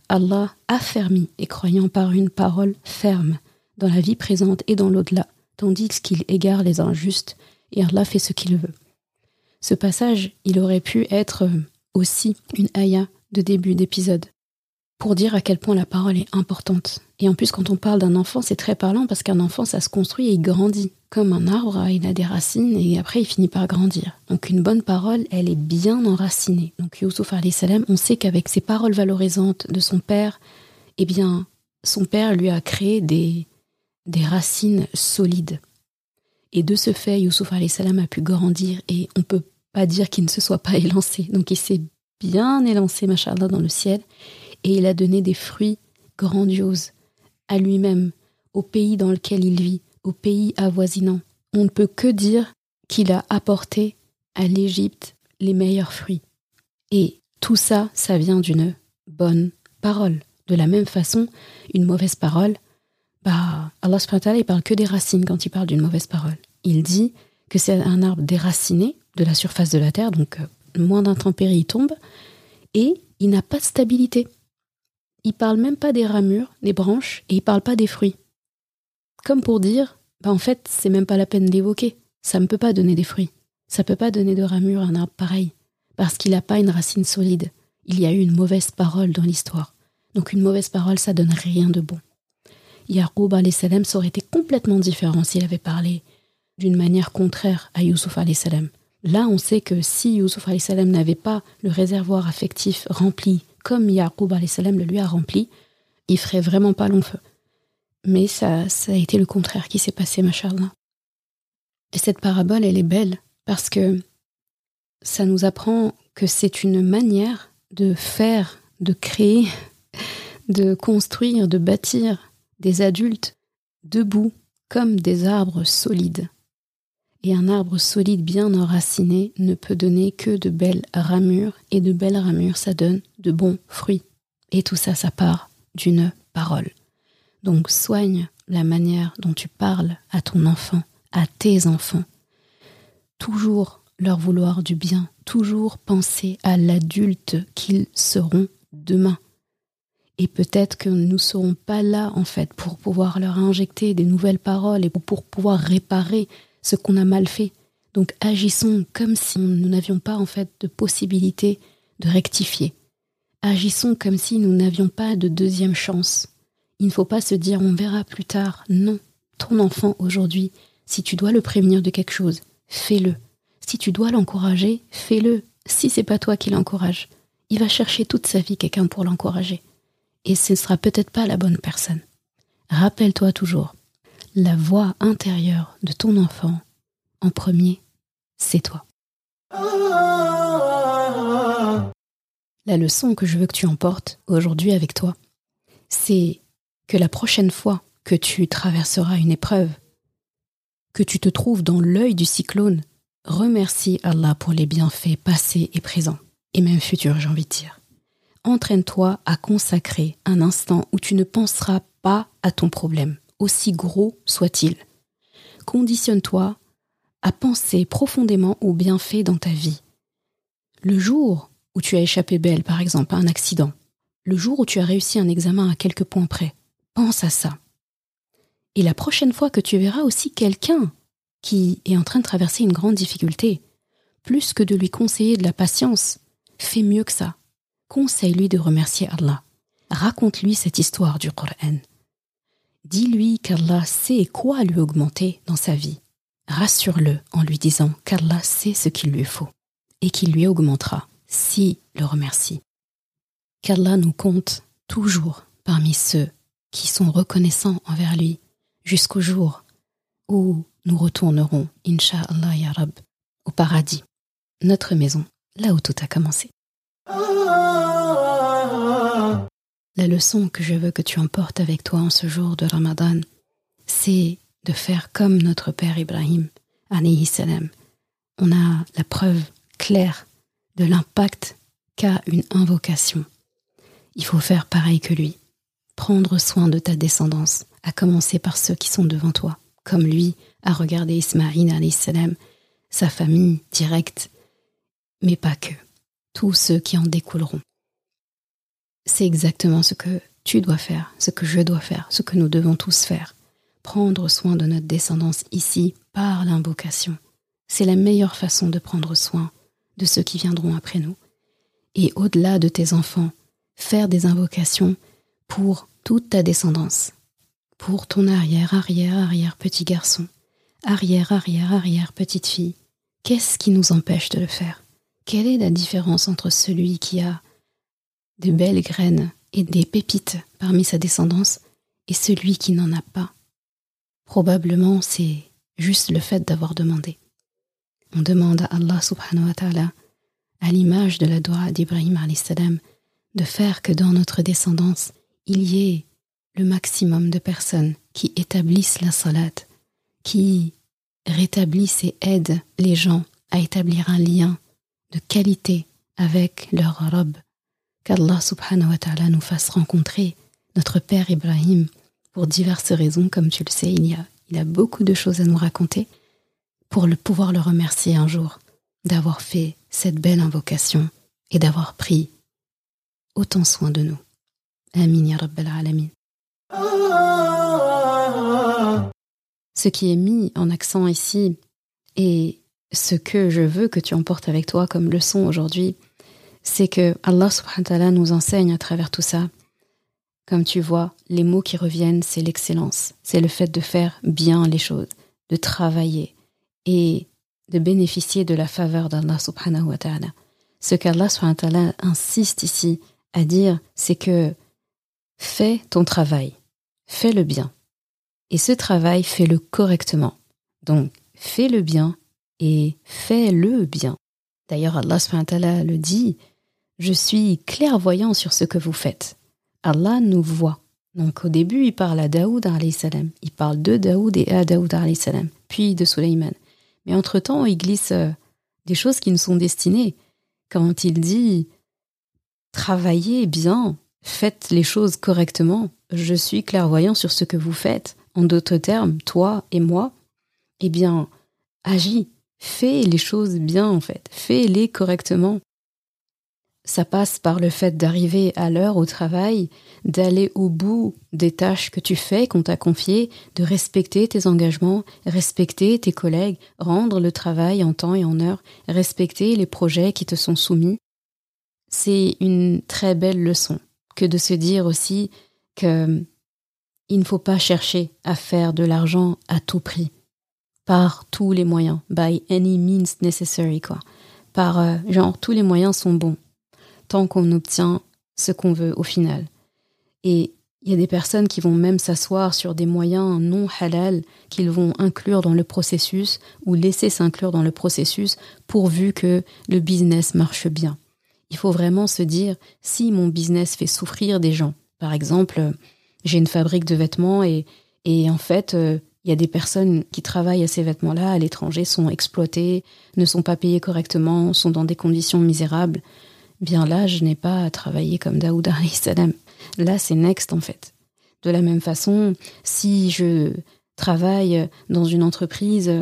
Allah affermit les croyants par une parole ferme, dans la vie présente et dans l'au-delà, tandis qu'il égare les injustes, et Allah fait ce qu'il veut. Ce passage, il aurait pu être aussi une ayah de début d'épisode, pour dire à quel point la parole est importante. Et en plus, quand on parle d'un enfant, c'est très parlant parce qu'un enfant, ça se construit et il grandit. Comme un arbre, il a des racines et après il finit par grandir. Donc une bonne parole, elle est bien enracinée. Donc Youssouf salam, on sait qu'avec ses paroles valorisantes de son père, eh bien, son père lui a créé des, des racines solides. Et de ce fait, Youssouf salam a pu grandir et on peut pas dire qu'il ne se soit pas élancé. Donc il s'est bien élancé, machallah, dans le ciel, et il a donné des fruits grandioses à lui-même, au pays dans lequel il vit, au pays avoisinant. On ne peut que dire qu'il a apporté à l'Égypte les meilleurs fruits. Et tout ça, ça vient d'une bonne parole. De la même façon, une mauvaise parole, bah, Allah subhanahu il parle que des racines quand il parle d'une mauvaise parole. Il dit que c'est un arbre déraciné de la surface de la terre, donc euh, moins d'intempéries il tombe, et il n'a pas de stabilité. Il parle même pas des ramures, des branches, et il parle pas des fruits. Comme pour dire, bah en fait, c'est même pas la peine d'évoquer. Ça ne peut pas donner des fruits. Ça peut pas donner de ramures à un arbre pareil, parce qu'il n'a pas une racine solide. Il y a eu une mauvaise parole dans l'histoire. Donc une mauvaise parole, ça donne rien de bon. Yaqub salam ça aurait été complètement différent s'il avait parlé d'une manière contraire à Youssouf salam. Là, on sait que si Youssouf salam n'avait pas le réservoir affectif rempli comme Yaqub le lui a rempli, il ferait vraiment pas long feu. Mais ça, ça a été le contraire qui s'est passé, machallah. Et cette parabole, elle est belle parce que ça nous apprend que c'est une manière de faire, de créer, de construire, de bâtir des adultes debout comme des arbres solides. Et un arbre solide bien enraciné ne peut donner que de belles ramures, et de belles ramures, ça donne de bons fruits. Et tout ça, ça part d'une parole. Donc soigne la manière dont tu parles à ton enfant, à tes enfants. Toujours leur vouloir du bien, toujours penser à l'adulte qu'ils seront demain. Et peut-être que nous ne serons pas là, en fait, pour pouvoir leur injecter des nouvelles paroles et pour pouvoir réparer ce qu'on a mal fait. Donc agissons comme si nous n'avions pas, en fait, de possibilité de rectifier. Agissons comme si nous n'avions pas de deuxième chance. Il ne faut pas se dire on verra plus tard. Non. Ton enfant aujourd'hui, si tu dois le prévenir de quelque chose, fais-le. Si tu dois l'encourager, fais-le. Si c'est pas toi qui l'encourage, il va chercher toute sa vie quelqu'un pour l'encourager et ce ne sera peut-être pas la bonne personne. Rappelle-toi toujours, la voix intérieure de ton enfant, en premier, c'est toi. La leçon que je veux que tu emportes aujourd'hui avec toi, c'est que la prochaine fois que tu traverseras une épreuve, que tu te trouves dans l'œil du cyclone, remercie Allah pour les bienfaits passés et présents, et même futurs, j'ai envie de dire entraîne-toi à consacrer un instant où tu ne penseras pas à ton problème, aussi gros soit-il. Conditionne-toi à penser profondément aux bienfaits dans ta vie. Le jour où tu as échappé belle, par exemple, à un accident, le jour où tu as réussi un examen à quelques points près, pense à ça. Et la prochaine fois que tu verras aussi quelqu'un qui est en train de traverser une grande difficulté, plus que de lui conseiller de la patience, fais mieux que ça conseille-lui de remercier Allah. Raconte-lui cette histoire du Coran. Dis-lui qu'Allah sait quoi lui augmenter dans sa vie. Rassure-le en lui disant qu'Allah sait ce qu'il lui faut et qu'il lui augmentera si le remercie. Qu'Allah nous compte toujours parmi ceux qui sont reconnaissants envers lui jusqu'au jour où nous retournerons, Inch'Allah Ya Rab, au paradis, notre maison, là où tout a commencé. La leçon que je veux que tu emportes avec toi en ce jour de Ramadan, c'est de faire comme notre père Ibrahim, alayhi salam. On a la preuve claire de l'impact qu'a une invocation. Il faut faire pareil que lui. Prendre soin de ta descendance, à commencer par ceux qui sont devant toi, comme lui a regardé Ismaïl alayhi salam, sa famille directe, mais pas que, tous ceux qui en découleront c'est exactement ce que tu dois faire, ce que je dois faire, ce que nous devons tous faire. Prendre soin de notre descendance ici par l'invocation. C'est la meilleure façon de prendre soin de ceux qui viendront après nous. Et au-delà de tes enfants, faire des invocations pour toute ta descendance, pour ton arrière, arrière, arrière petit garçon, arrière, arrière, arrière petite fille. Qu'est-ce qui nous empêche de le faire? Quelle est la différence entre celui qui a de belles graines et des pépites parmi sa descendance, et celui qui n'en a pas. Probablement c'est juste le fait d'avoir demandé. on demande à Allah subhanahu wa ta'ala, à l'image de la dua d'Ibrahim salam, de faire que dans notre descendance, il y ait le maximum de personnes qui établissent la salat, qui rétablissent et aident les gens à établir un lien de qualité avec leur robe. Qu'Allah subhanahu wa nous fasse rencontrer notre père Ibrahim pour diverses raisons, comme tu le sais, il y a, il a beaucoup de choses à nous raconter pour le pouvoir le remercier un jour d'avoir fait cette belle invocation et d'avoir pris autant soin de nous. Amin ya Rabbal Alamin. Ce qui est mis en accent ici et ce que je veux que tu emportes avec toi comme leçon aujourd'hui, c'est que Allah subhanahu wa ta'ala nous enseigne à travers tout ça. Comme tu vois, les mots qui reviennent, c'est l'excellence, c'est le fait de faire bien les choses, de travailler et de bénéficier de la faveur d'Allah subhanahu wa ta'ala. Ce qu'Allah subhanahu wa ta'ala insiste ici à dire, c'est que fais ton travail, fais le bien. Et ce travail, fais-le correctement. Donc, fais le bien et fais-le bien. D'ailleurs, Allah le dit, je suis clairvoyant sur ce que vous faites. Allah nous voit. Donc au début, il parle à Daoud salam. Il parle de Daoud et à Daoud salam, puis de Suleiman. Mais entre-temps, il glisse euh, des choses qui nous sont destinées. Quand il dit travaillez bien, faites les choses correctement, je suis clairvoyant sur ce que vous faites. En d'autres termes, toi et moi, eh bien, agis, fais les choses bien en fait, fais-les correctement. Ça passe par le fait d'arriver à l'heure au travail, d'aller au bout des tâches que tu fais, qu'on t'a confiées, de respecter tes engagements, respecter tes collègues, rendre le travail en temps et en heure, respecter les projets qui te sont soumis. C'est une très belle leçon que de se dire aussi que il ne faut pas chercher à faire de l'argent à tout prix, par tous les moyens, by any means necessary, quoi. Par euh, genre, tous les moyens sont bons, tant qu'on obtient ce qu'on veut au final. Et il y a des personnes qui vont même s'asseoir sur des moyens non halal qu'ils vont inclure dans le processus ou laisser s'inclure dans le processus pourvu que le business marche bien. Il faut vraiment se dire si mon business fait souffrir des gens. Par exemple, j'ai une fabrique de vêtements et, et en fait, euh, il y a des personnes qui travaillent à ces vêtements-là à l'étranger, sont exploitées, ne sont pas payées correctement, sont dans des conditions misérables. Bien là, je n'ai pas à travailler comme Daoud salam. Là, c'est next en fait. De la même façon, si je travaille dans une entreprise,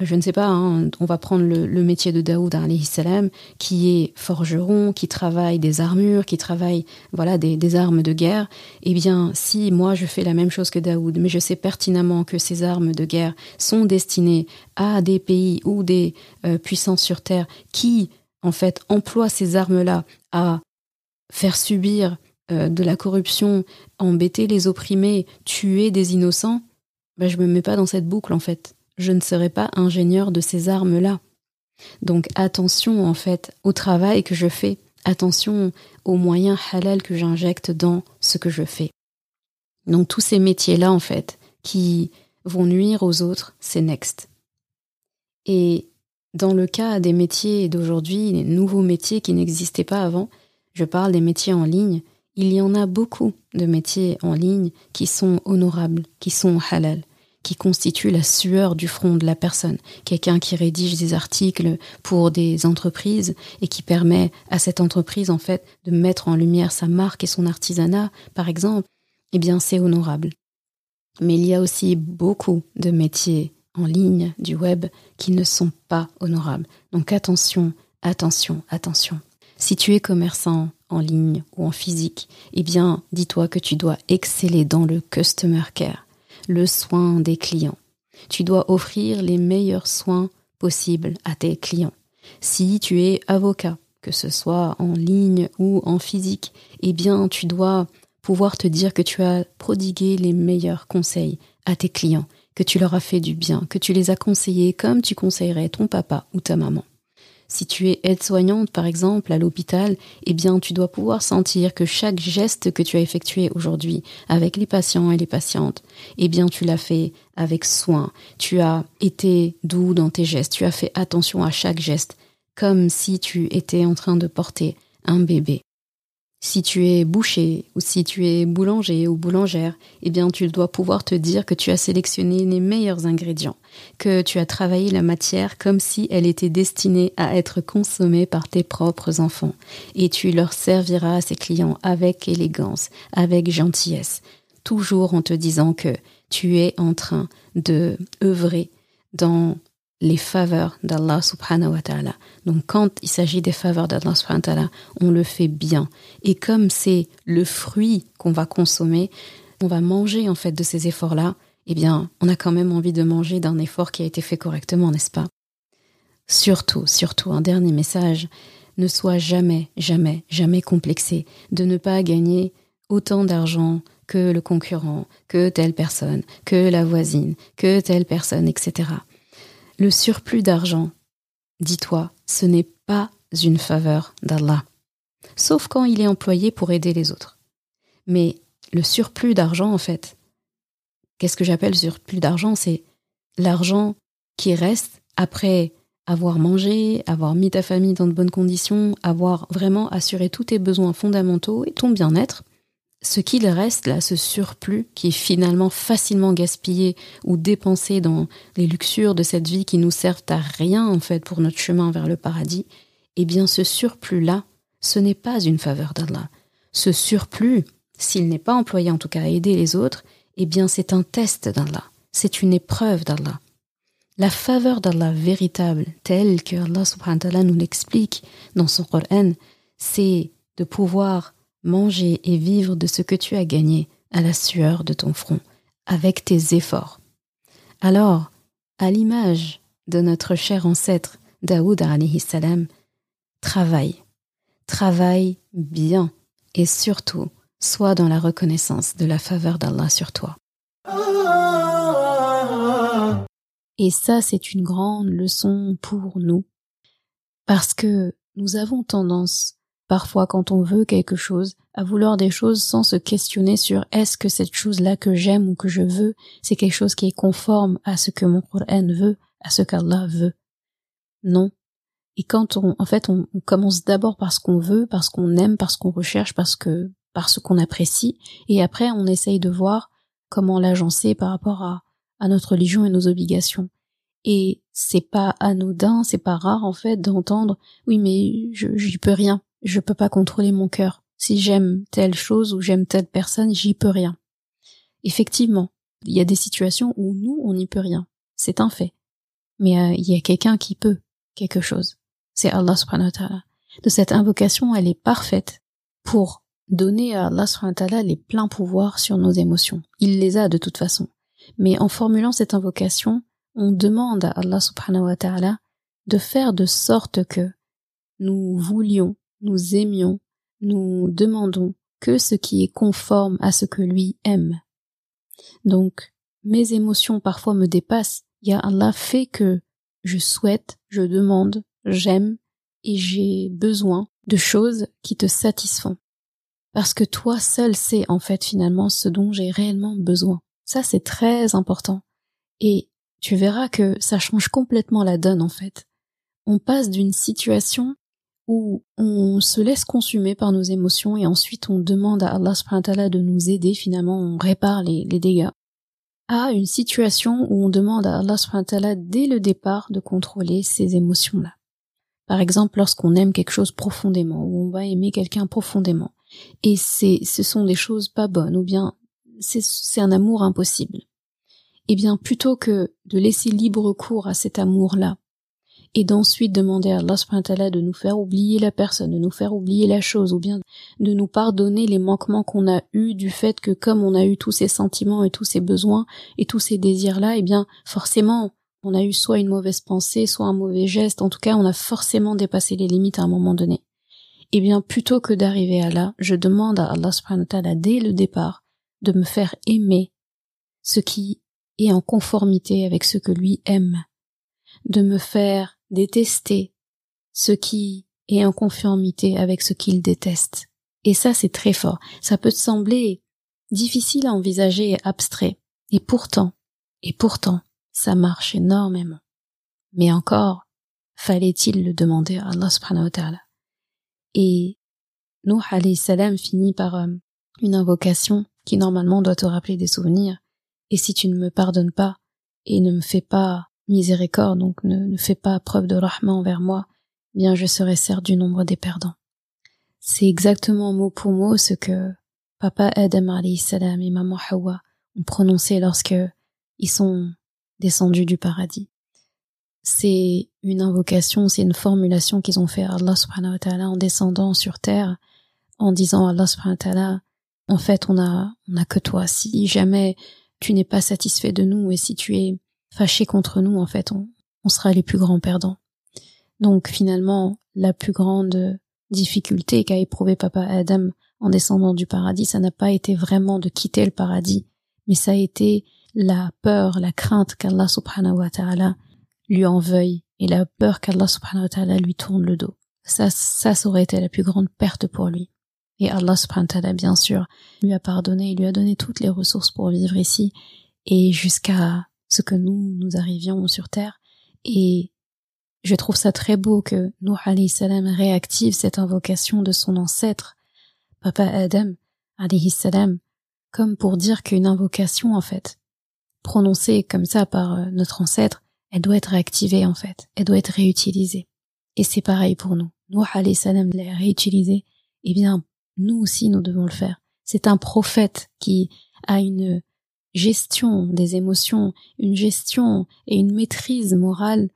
je ne sais pas, hein, on va prendre le, métier de Daoud salam, qui est forgeron, qui travaille des armures, qui travaille voilà des, armes de guerre. Eh bien, si moi je fais la même chose que Daoud, mais je sais pertinemment que ces armes de guerre sont destinées à des pays ou des euh, puissances sur terre qui en fait emploient ces armes-là à faire subir euh, de la corruption, embêter les opprimés, tuer des innocents, ben, je me mets pas dans cette boucle en fait. Je ne serai pas ingénieur de ces armes-là. Donc attention en fait au travail que je fais, attention aux moyens halal que j'injecte dans ce que je fais. Donc tous ces métiers-là en fait qui vont nuire aux autres, c'est next. Et dans le cas des métiers d'aujourd'hui, les nouveaux métiers qui n'existaient pas avant, je parle des métiers en ligne, il y en a beaucoup de métiers en ligne qui sont honorables, qui sont halal, qui constituent la sueur du front de la personne. Quelqu'un qui rédige des articles pour des entreprises et qui permet à cette entreprise, en fait, de mettre en lumière sa marque et son artisanat, par exemple, eh bien, c'est honorable. Mais il y a aussi beaucoup de métiers en ligne du web qui ne sont pas honorables. Donc attention, attention, attention. Si tu es commerçant en ligne ou en physique, eh bien, dis-toi que tu dois exceller dans le customer care, le soin des clients. Tu dois offrir les meilleurs soins possibles à tes clients. Si tu es avocat, que ce soit en ligne ou en physique, eh bien, tu dois pouvoir te dire que tu as prodigué les meilleurs conseils à tes clients, que tu leur as fait du bien, que tu les as conseillés comme tu conseillerais ton papa ou ta maman. Si tu es aide-soignante, par exemple, à l'hôpital, eh bien, tu dois pouvoir sentir que chaque geste que tu as effectué aujourd'hui avec les patients et les patientes, eh bien, tu l'as fait avec soin. Tu as été doux dans tes gestes. Tu as fait attention à chaque geste, comme si tu étais en train de porter un bébé. Si tu es boucher ou si tu es boulanger ou boulangère, eh bien tu dois pouvoir te dire que tu as sélectionné les meilleurs ingrédients, que tu as travaillé la matière comme si elle était destinée à être consommée par tes propres enfants, et tu leur serviras à ces clients avec élégance, avec gentillesse, toujours en te disant que tu es en train de œuvrer dans les faveurs d'Allah subhanahu wa ta'ala. Donc quand il s'agit des faveurs d'Allah subhanahu wa ta'ala, on le fait bien. Et comme c'est le fruit qu'on va consommer, on va manger en fait de ces efforts-là, eh bien, on a quand même envie de manger d'un effort qui a été fait correctement, n'est-ce pas? Surtout, surtout, un dernier message, ne sois jamais, jamais, jamais complexé de ne pas gagner autant d'argent que le concurrent, que telle personne, que la voisine, que telle personne, etc. Le surplus d'argent, dis-toi, ce n'est pas une faveur d'Allah, sauf quand il est employé pour aider les autres. Mais le surplus d'argent, en fait, qu'est-ce que j'appelle surplus d'argent? C'est l'argent qui reste après avoir mangé, avoir mis ta famille dans de bonnes conditions, avoir vraiment assuré tous tes besoins fondamentaux et ton bien-être, ce qu'il reste là, ce surplus qui est finalement facilement gaspillé ou dépensé dans les luxures de cette vie qui nous servent à rien en fait pour notre chemin vers le paradis, eh bien ce surplus-là, ce n'est pas une faveur d'Allah. Ce surplus, s'il n'est pas employé en tout cas à aider les autres, eh bien c'est un test d'Allah, c'est une épreuve d'Allah. La faveur d'Allah véritable, telle que Allah subhanahu wa ta'ala nous l'explique dans son Coran, c'est de pouvoir manger et vivre de ce que tu as gagné à la sueur de ton front, avec tes efforts. Alors, à l'image de notre cher ancêtre Daoud salam, travaille, travaille bien et surtout, sois dans la reconnaissance de la faveur d'Allah sur toi. Et ça, c'est une grande leçon pour nous, parce que nous avons tendance parfois quand on veut quelque chose, à vouloir des choses sans se questionner sur est-ce que cette chose-là que j'aime ou que je veux, c'est quelque chose qui est conforme à ce que mon Coran veut, à ce qu'Allah veut? Non. Et quand on, en fait, on, commence d'abord par ce qu'on veut, parce qu'on aime, parce qu'on recherche, parce que, parce qu'on apprécie, et après on essaye de voir comment l'agencer par rapport à, à notre religion et nos obligations. Et c'est pas anodin, c'est pas rare en fait d'entendre oui mais je j'y peux rien. Je peux pas contrôler mon cœur. Si j'aime telle chose ou j'aime telle personne, j'y peux rien. Effectivement, il y a des situations où nous, on n'y peut rien. C'est un fait. Mais euh, il y a quelqu'un qui peut quelque chose. C'est Allah subhanahu wa ta'ala. De cette invocation, elle est parfaite pour donner à Allah subhanahu wa ta'ala les pleins pouvoirs sur nos émotions. Il les a de toute façon. Mais en formulant cette invocation, on demande à Allah subhanahu wa ta'ala de faire de sorte que nous voulions nous aimions, nous demandons que ce qui est conforme à ce que lui aime. Donc, mes émotions parfois me dépassent. Ya Allah fait que je souhaite, je demande, j'aime et j'ai besoin de choses qui te satisfont. Parce que toi seul sais en fait finalement ce dont j'ai réellement besoin. Ça c'est très important. Et tu verras que ça change complètement la donne en fait. On passe d'une situation où on se laisse consumer par nos émotions et ensuite on demande à Allah subhanahu de nous aider, finalement on répare les, dégâts, à une situation où on demande à Allah subhanahu dès le départ de contrôler ces émotions-là. Par exemple, lorsqu'on aime quelque chose profondément, ou on va aimer quelqu'un profondément, et c'est, ce sont des choses pas bonnes, ou bien c'est un amour impossible. Eh bien, plutôt que de laisser libre cours à cet amour-là, et d'ensuite demander à Allah de nous faire oublier la personne, de nous faire oublier la chose, ou bien de nous pardonner les manquements qu'on a eus du fait que comme on a eu tous ces sentiments et tous ces besoins et tous ces désirs-là, eh bien forcément on a eu soit une mauvaise pensée, soit un mauvais geste, en tout cas on a forcément dépassé les limites à un moment donné. Eh bien plutôt que d'arriver à là, je demande à Allah dès le départ de me faire aimer ce qui est en conformité avec ce que lui aime, de me faire détester ce qui est en conformité avec ce qu'il déteste. Et ça, c'est très fort. Ça peut te sembler difficile à envisager et abstrait. Et pourtant, et pourtant, ça marche énormément. Mais encore, fallait-il le demander à Allah subhanahu wa ta'ala. Et Nuh alayhi salam finit par euh, une invocation qui normalement doit te rappeler des souvenirs. Et si tu ne me pardonnes pas et ne me fais pas miséricorde, donc ne, ne fais pas preuve de rahma envers moi, bien je serai certes du nombre des perdants. C'est exactement mot pour mot ce que papa Adam salam et maman Hawa ont prononcé lorsque ils sont descendus du paradis. C'est une invocation, c'est une formulation qu'ils ont fait à Allah subhanahu wa ta'ala en descendant sur terre, en disant à Allah subhanahu wa ta'ala, en fait, on a, on a que toi. Si jamais tu n'es pas satisfait de nous et si tu es fâché contre nous, en fait, on, on sera les plus grands perdants. Donc finalement, la plus grande difficulté qu'a éprouvé papa Adam en descendant du paradis, ça n'a pas été vraiment de quitter le paradis, mais ça a été la peur, la crainte qu'Allah subhanahu wa ta'ala lui en veuille et la peur qu'Allah subhanahu wa ta'ala lui tourne le dos. Ça, ça, ça aurait été la plus grande perte pour lui. Et Allah subhanahu wa ta'ala, bien sûr, lui a pardonné, il lui a donné toutes les ressources pour vivre ici et jusqu'à ce que nous, nous arrivions sur terre. Et je trouve ça très beau que Nuh alayhi salam réactive cette invocation de son ancêtre, Papa Adam alayhi salam, comme pour dire qu'une invocation, en fait, prononcée comme ça par euh, notre ancêtre, elle doit être réactivée, en fait. Elle doit être réutilisée. Et c'est pareil pour nous. Nuh alayhi salam l'a réutilisée. Eh bien, nous aussi, nous devons le faire. C'est un prophète qui a une gestion des émotions, une gestion et une maîtrise morale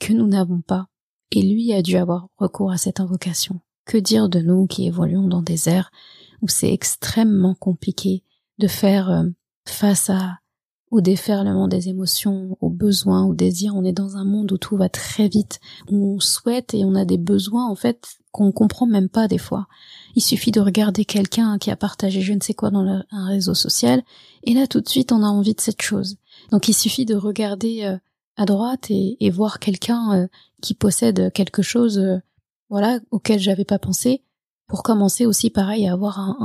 que nous n'avons pas, et lui a dû avoir recours à cette invocation. Que dire de nous qui évoluons dans des airs où c'est extrêmement compliqué de faire euh, face à au déferlement des émotions, aux besoins, aux désirs? On est dans un monde où tout va très vite, où on souhaite et on a des besoins en fait qu'on comprend même pas des fois. Il suffit de regarder quelqu'un qui a partagé je ne sais quoi dans un réseau social et là tout de suite on a envie de cette chose. Donc il suffit de regarder euh, à droite et, voir quelqu'un euh, qui possède quelque chose, euh, voilà, auquel j'avais pas pensé, pour commencer aussi pareil à avoir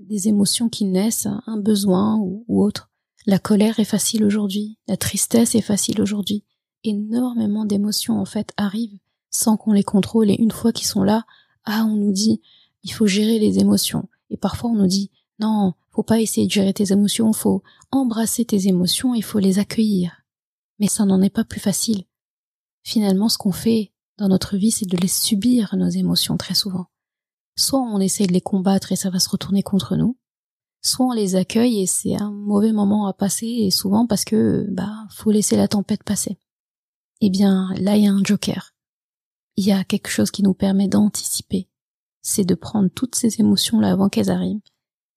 des émotions qui naissent, un besoin ou, autre. La colère est facile aujourd'hui, la tristesse est facile aujourd'hui. Énormément d'émotions en fait arrivent sans qu'on les contrôle et une fois qu'ils sont là, ah on nous dit il faut gérer les émotions et parfois on nous dit non, faut pas essayer de gérer tes émotions, faut embrasser tes émotions, il faut les accueillir mais ça n'en est pas plus facile. Finalement, ce qu'on fait dans notre vie, c'est de les subir, nos émotions, très souvent. Soit on essaie de les combattre et ça va se retourner contre nous, soit on les accueille et c'est un mauvais moment à passer, et souvent parce que, bah, faut laisser la tempête passer. Eh bien, là, il y a un joker. Il y a quelque chose qui nous permet d'anticiper. C'est de prendre toutes ces émotions-là avant qu'elles arrivent,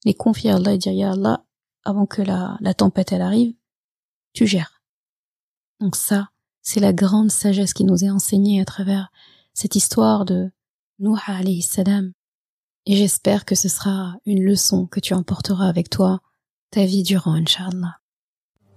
les confier à Allah et dire, ya Allah, avant que la, la tempête, elle arrive, tu gères donc ça, c'est la grande sagesse qui nous est enseignée à travers cette histoire de Nuh alayhi salam. Et j'espère que ce sera une leçon que tu emporteras avec toi ta vie durant, Inch'Allah.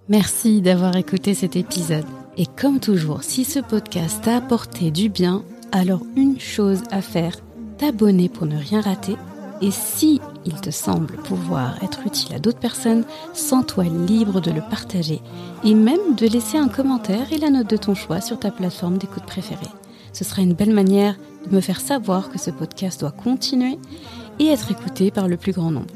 Merci d'avoir écouté cet épisode. Et comme toujours, si ce podcast t'a apporté du bien, alors une chose à faire, t'abonner pour ne rien rater. Et si il te semble pouvoir être utile à d'autres personnes, sens-toi libre de le partager et même de laisser un commentaire et la note de ton choix sur ta plateforme d'écoute préférée. Ce sera une belle manière de me faire savoir que ce podcast doit continuer et être écouté par le plus grand nombre.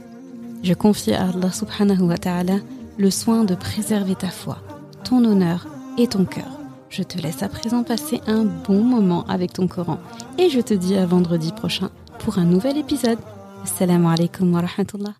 Je confie à Allah subhanahu wa ta'ala le soin de préserver ta foi, ton honneur et ton cœur. Je te laisse à présent passer un bon moment avec ton Coran et je te dis à vendredi prochain pour un nouvel épisode. Assalamu alaikum wa rahmatullah.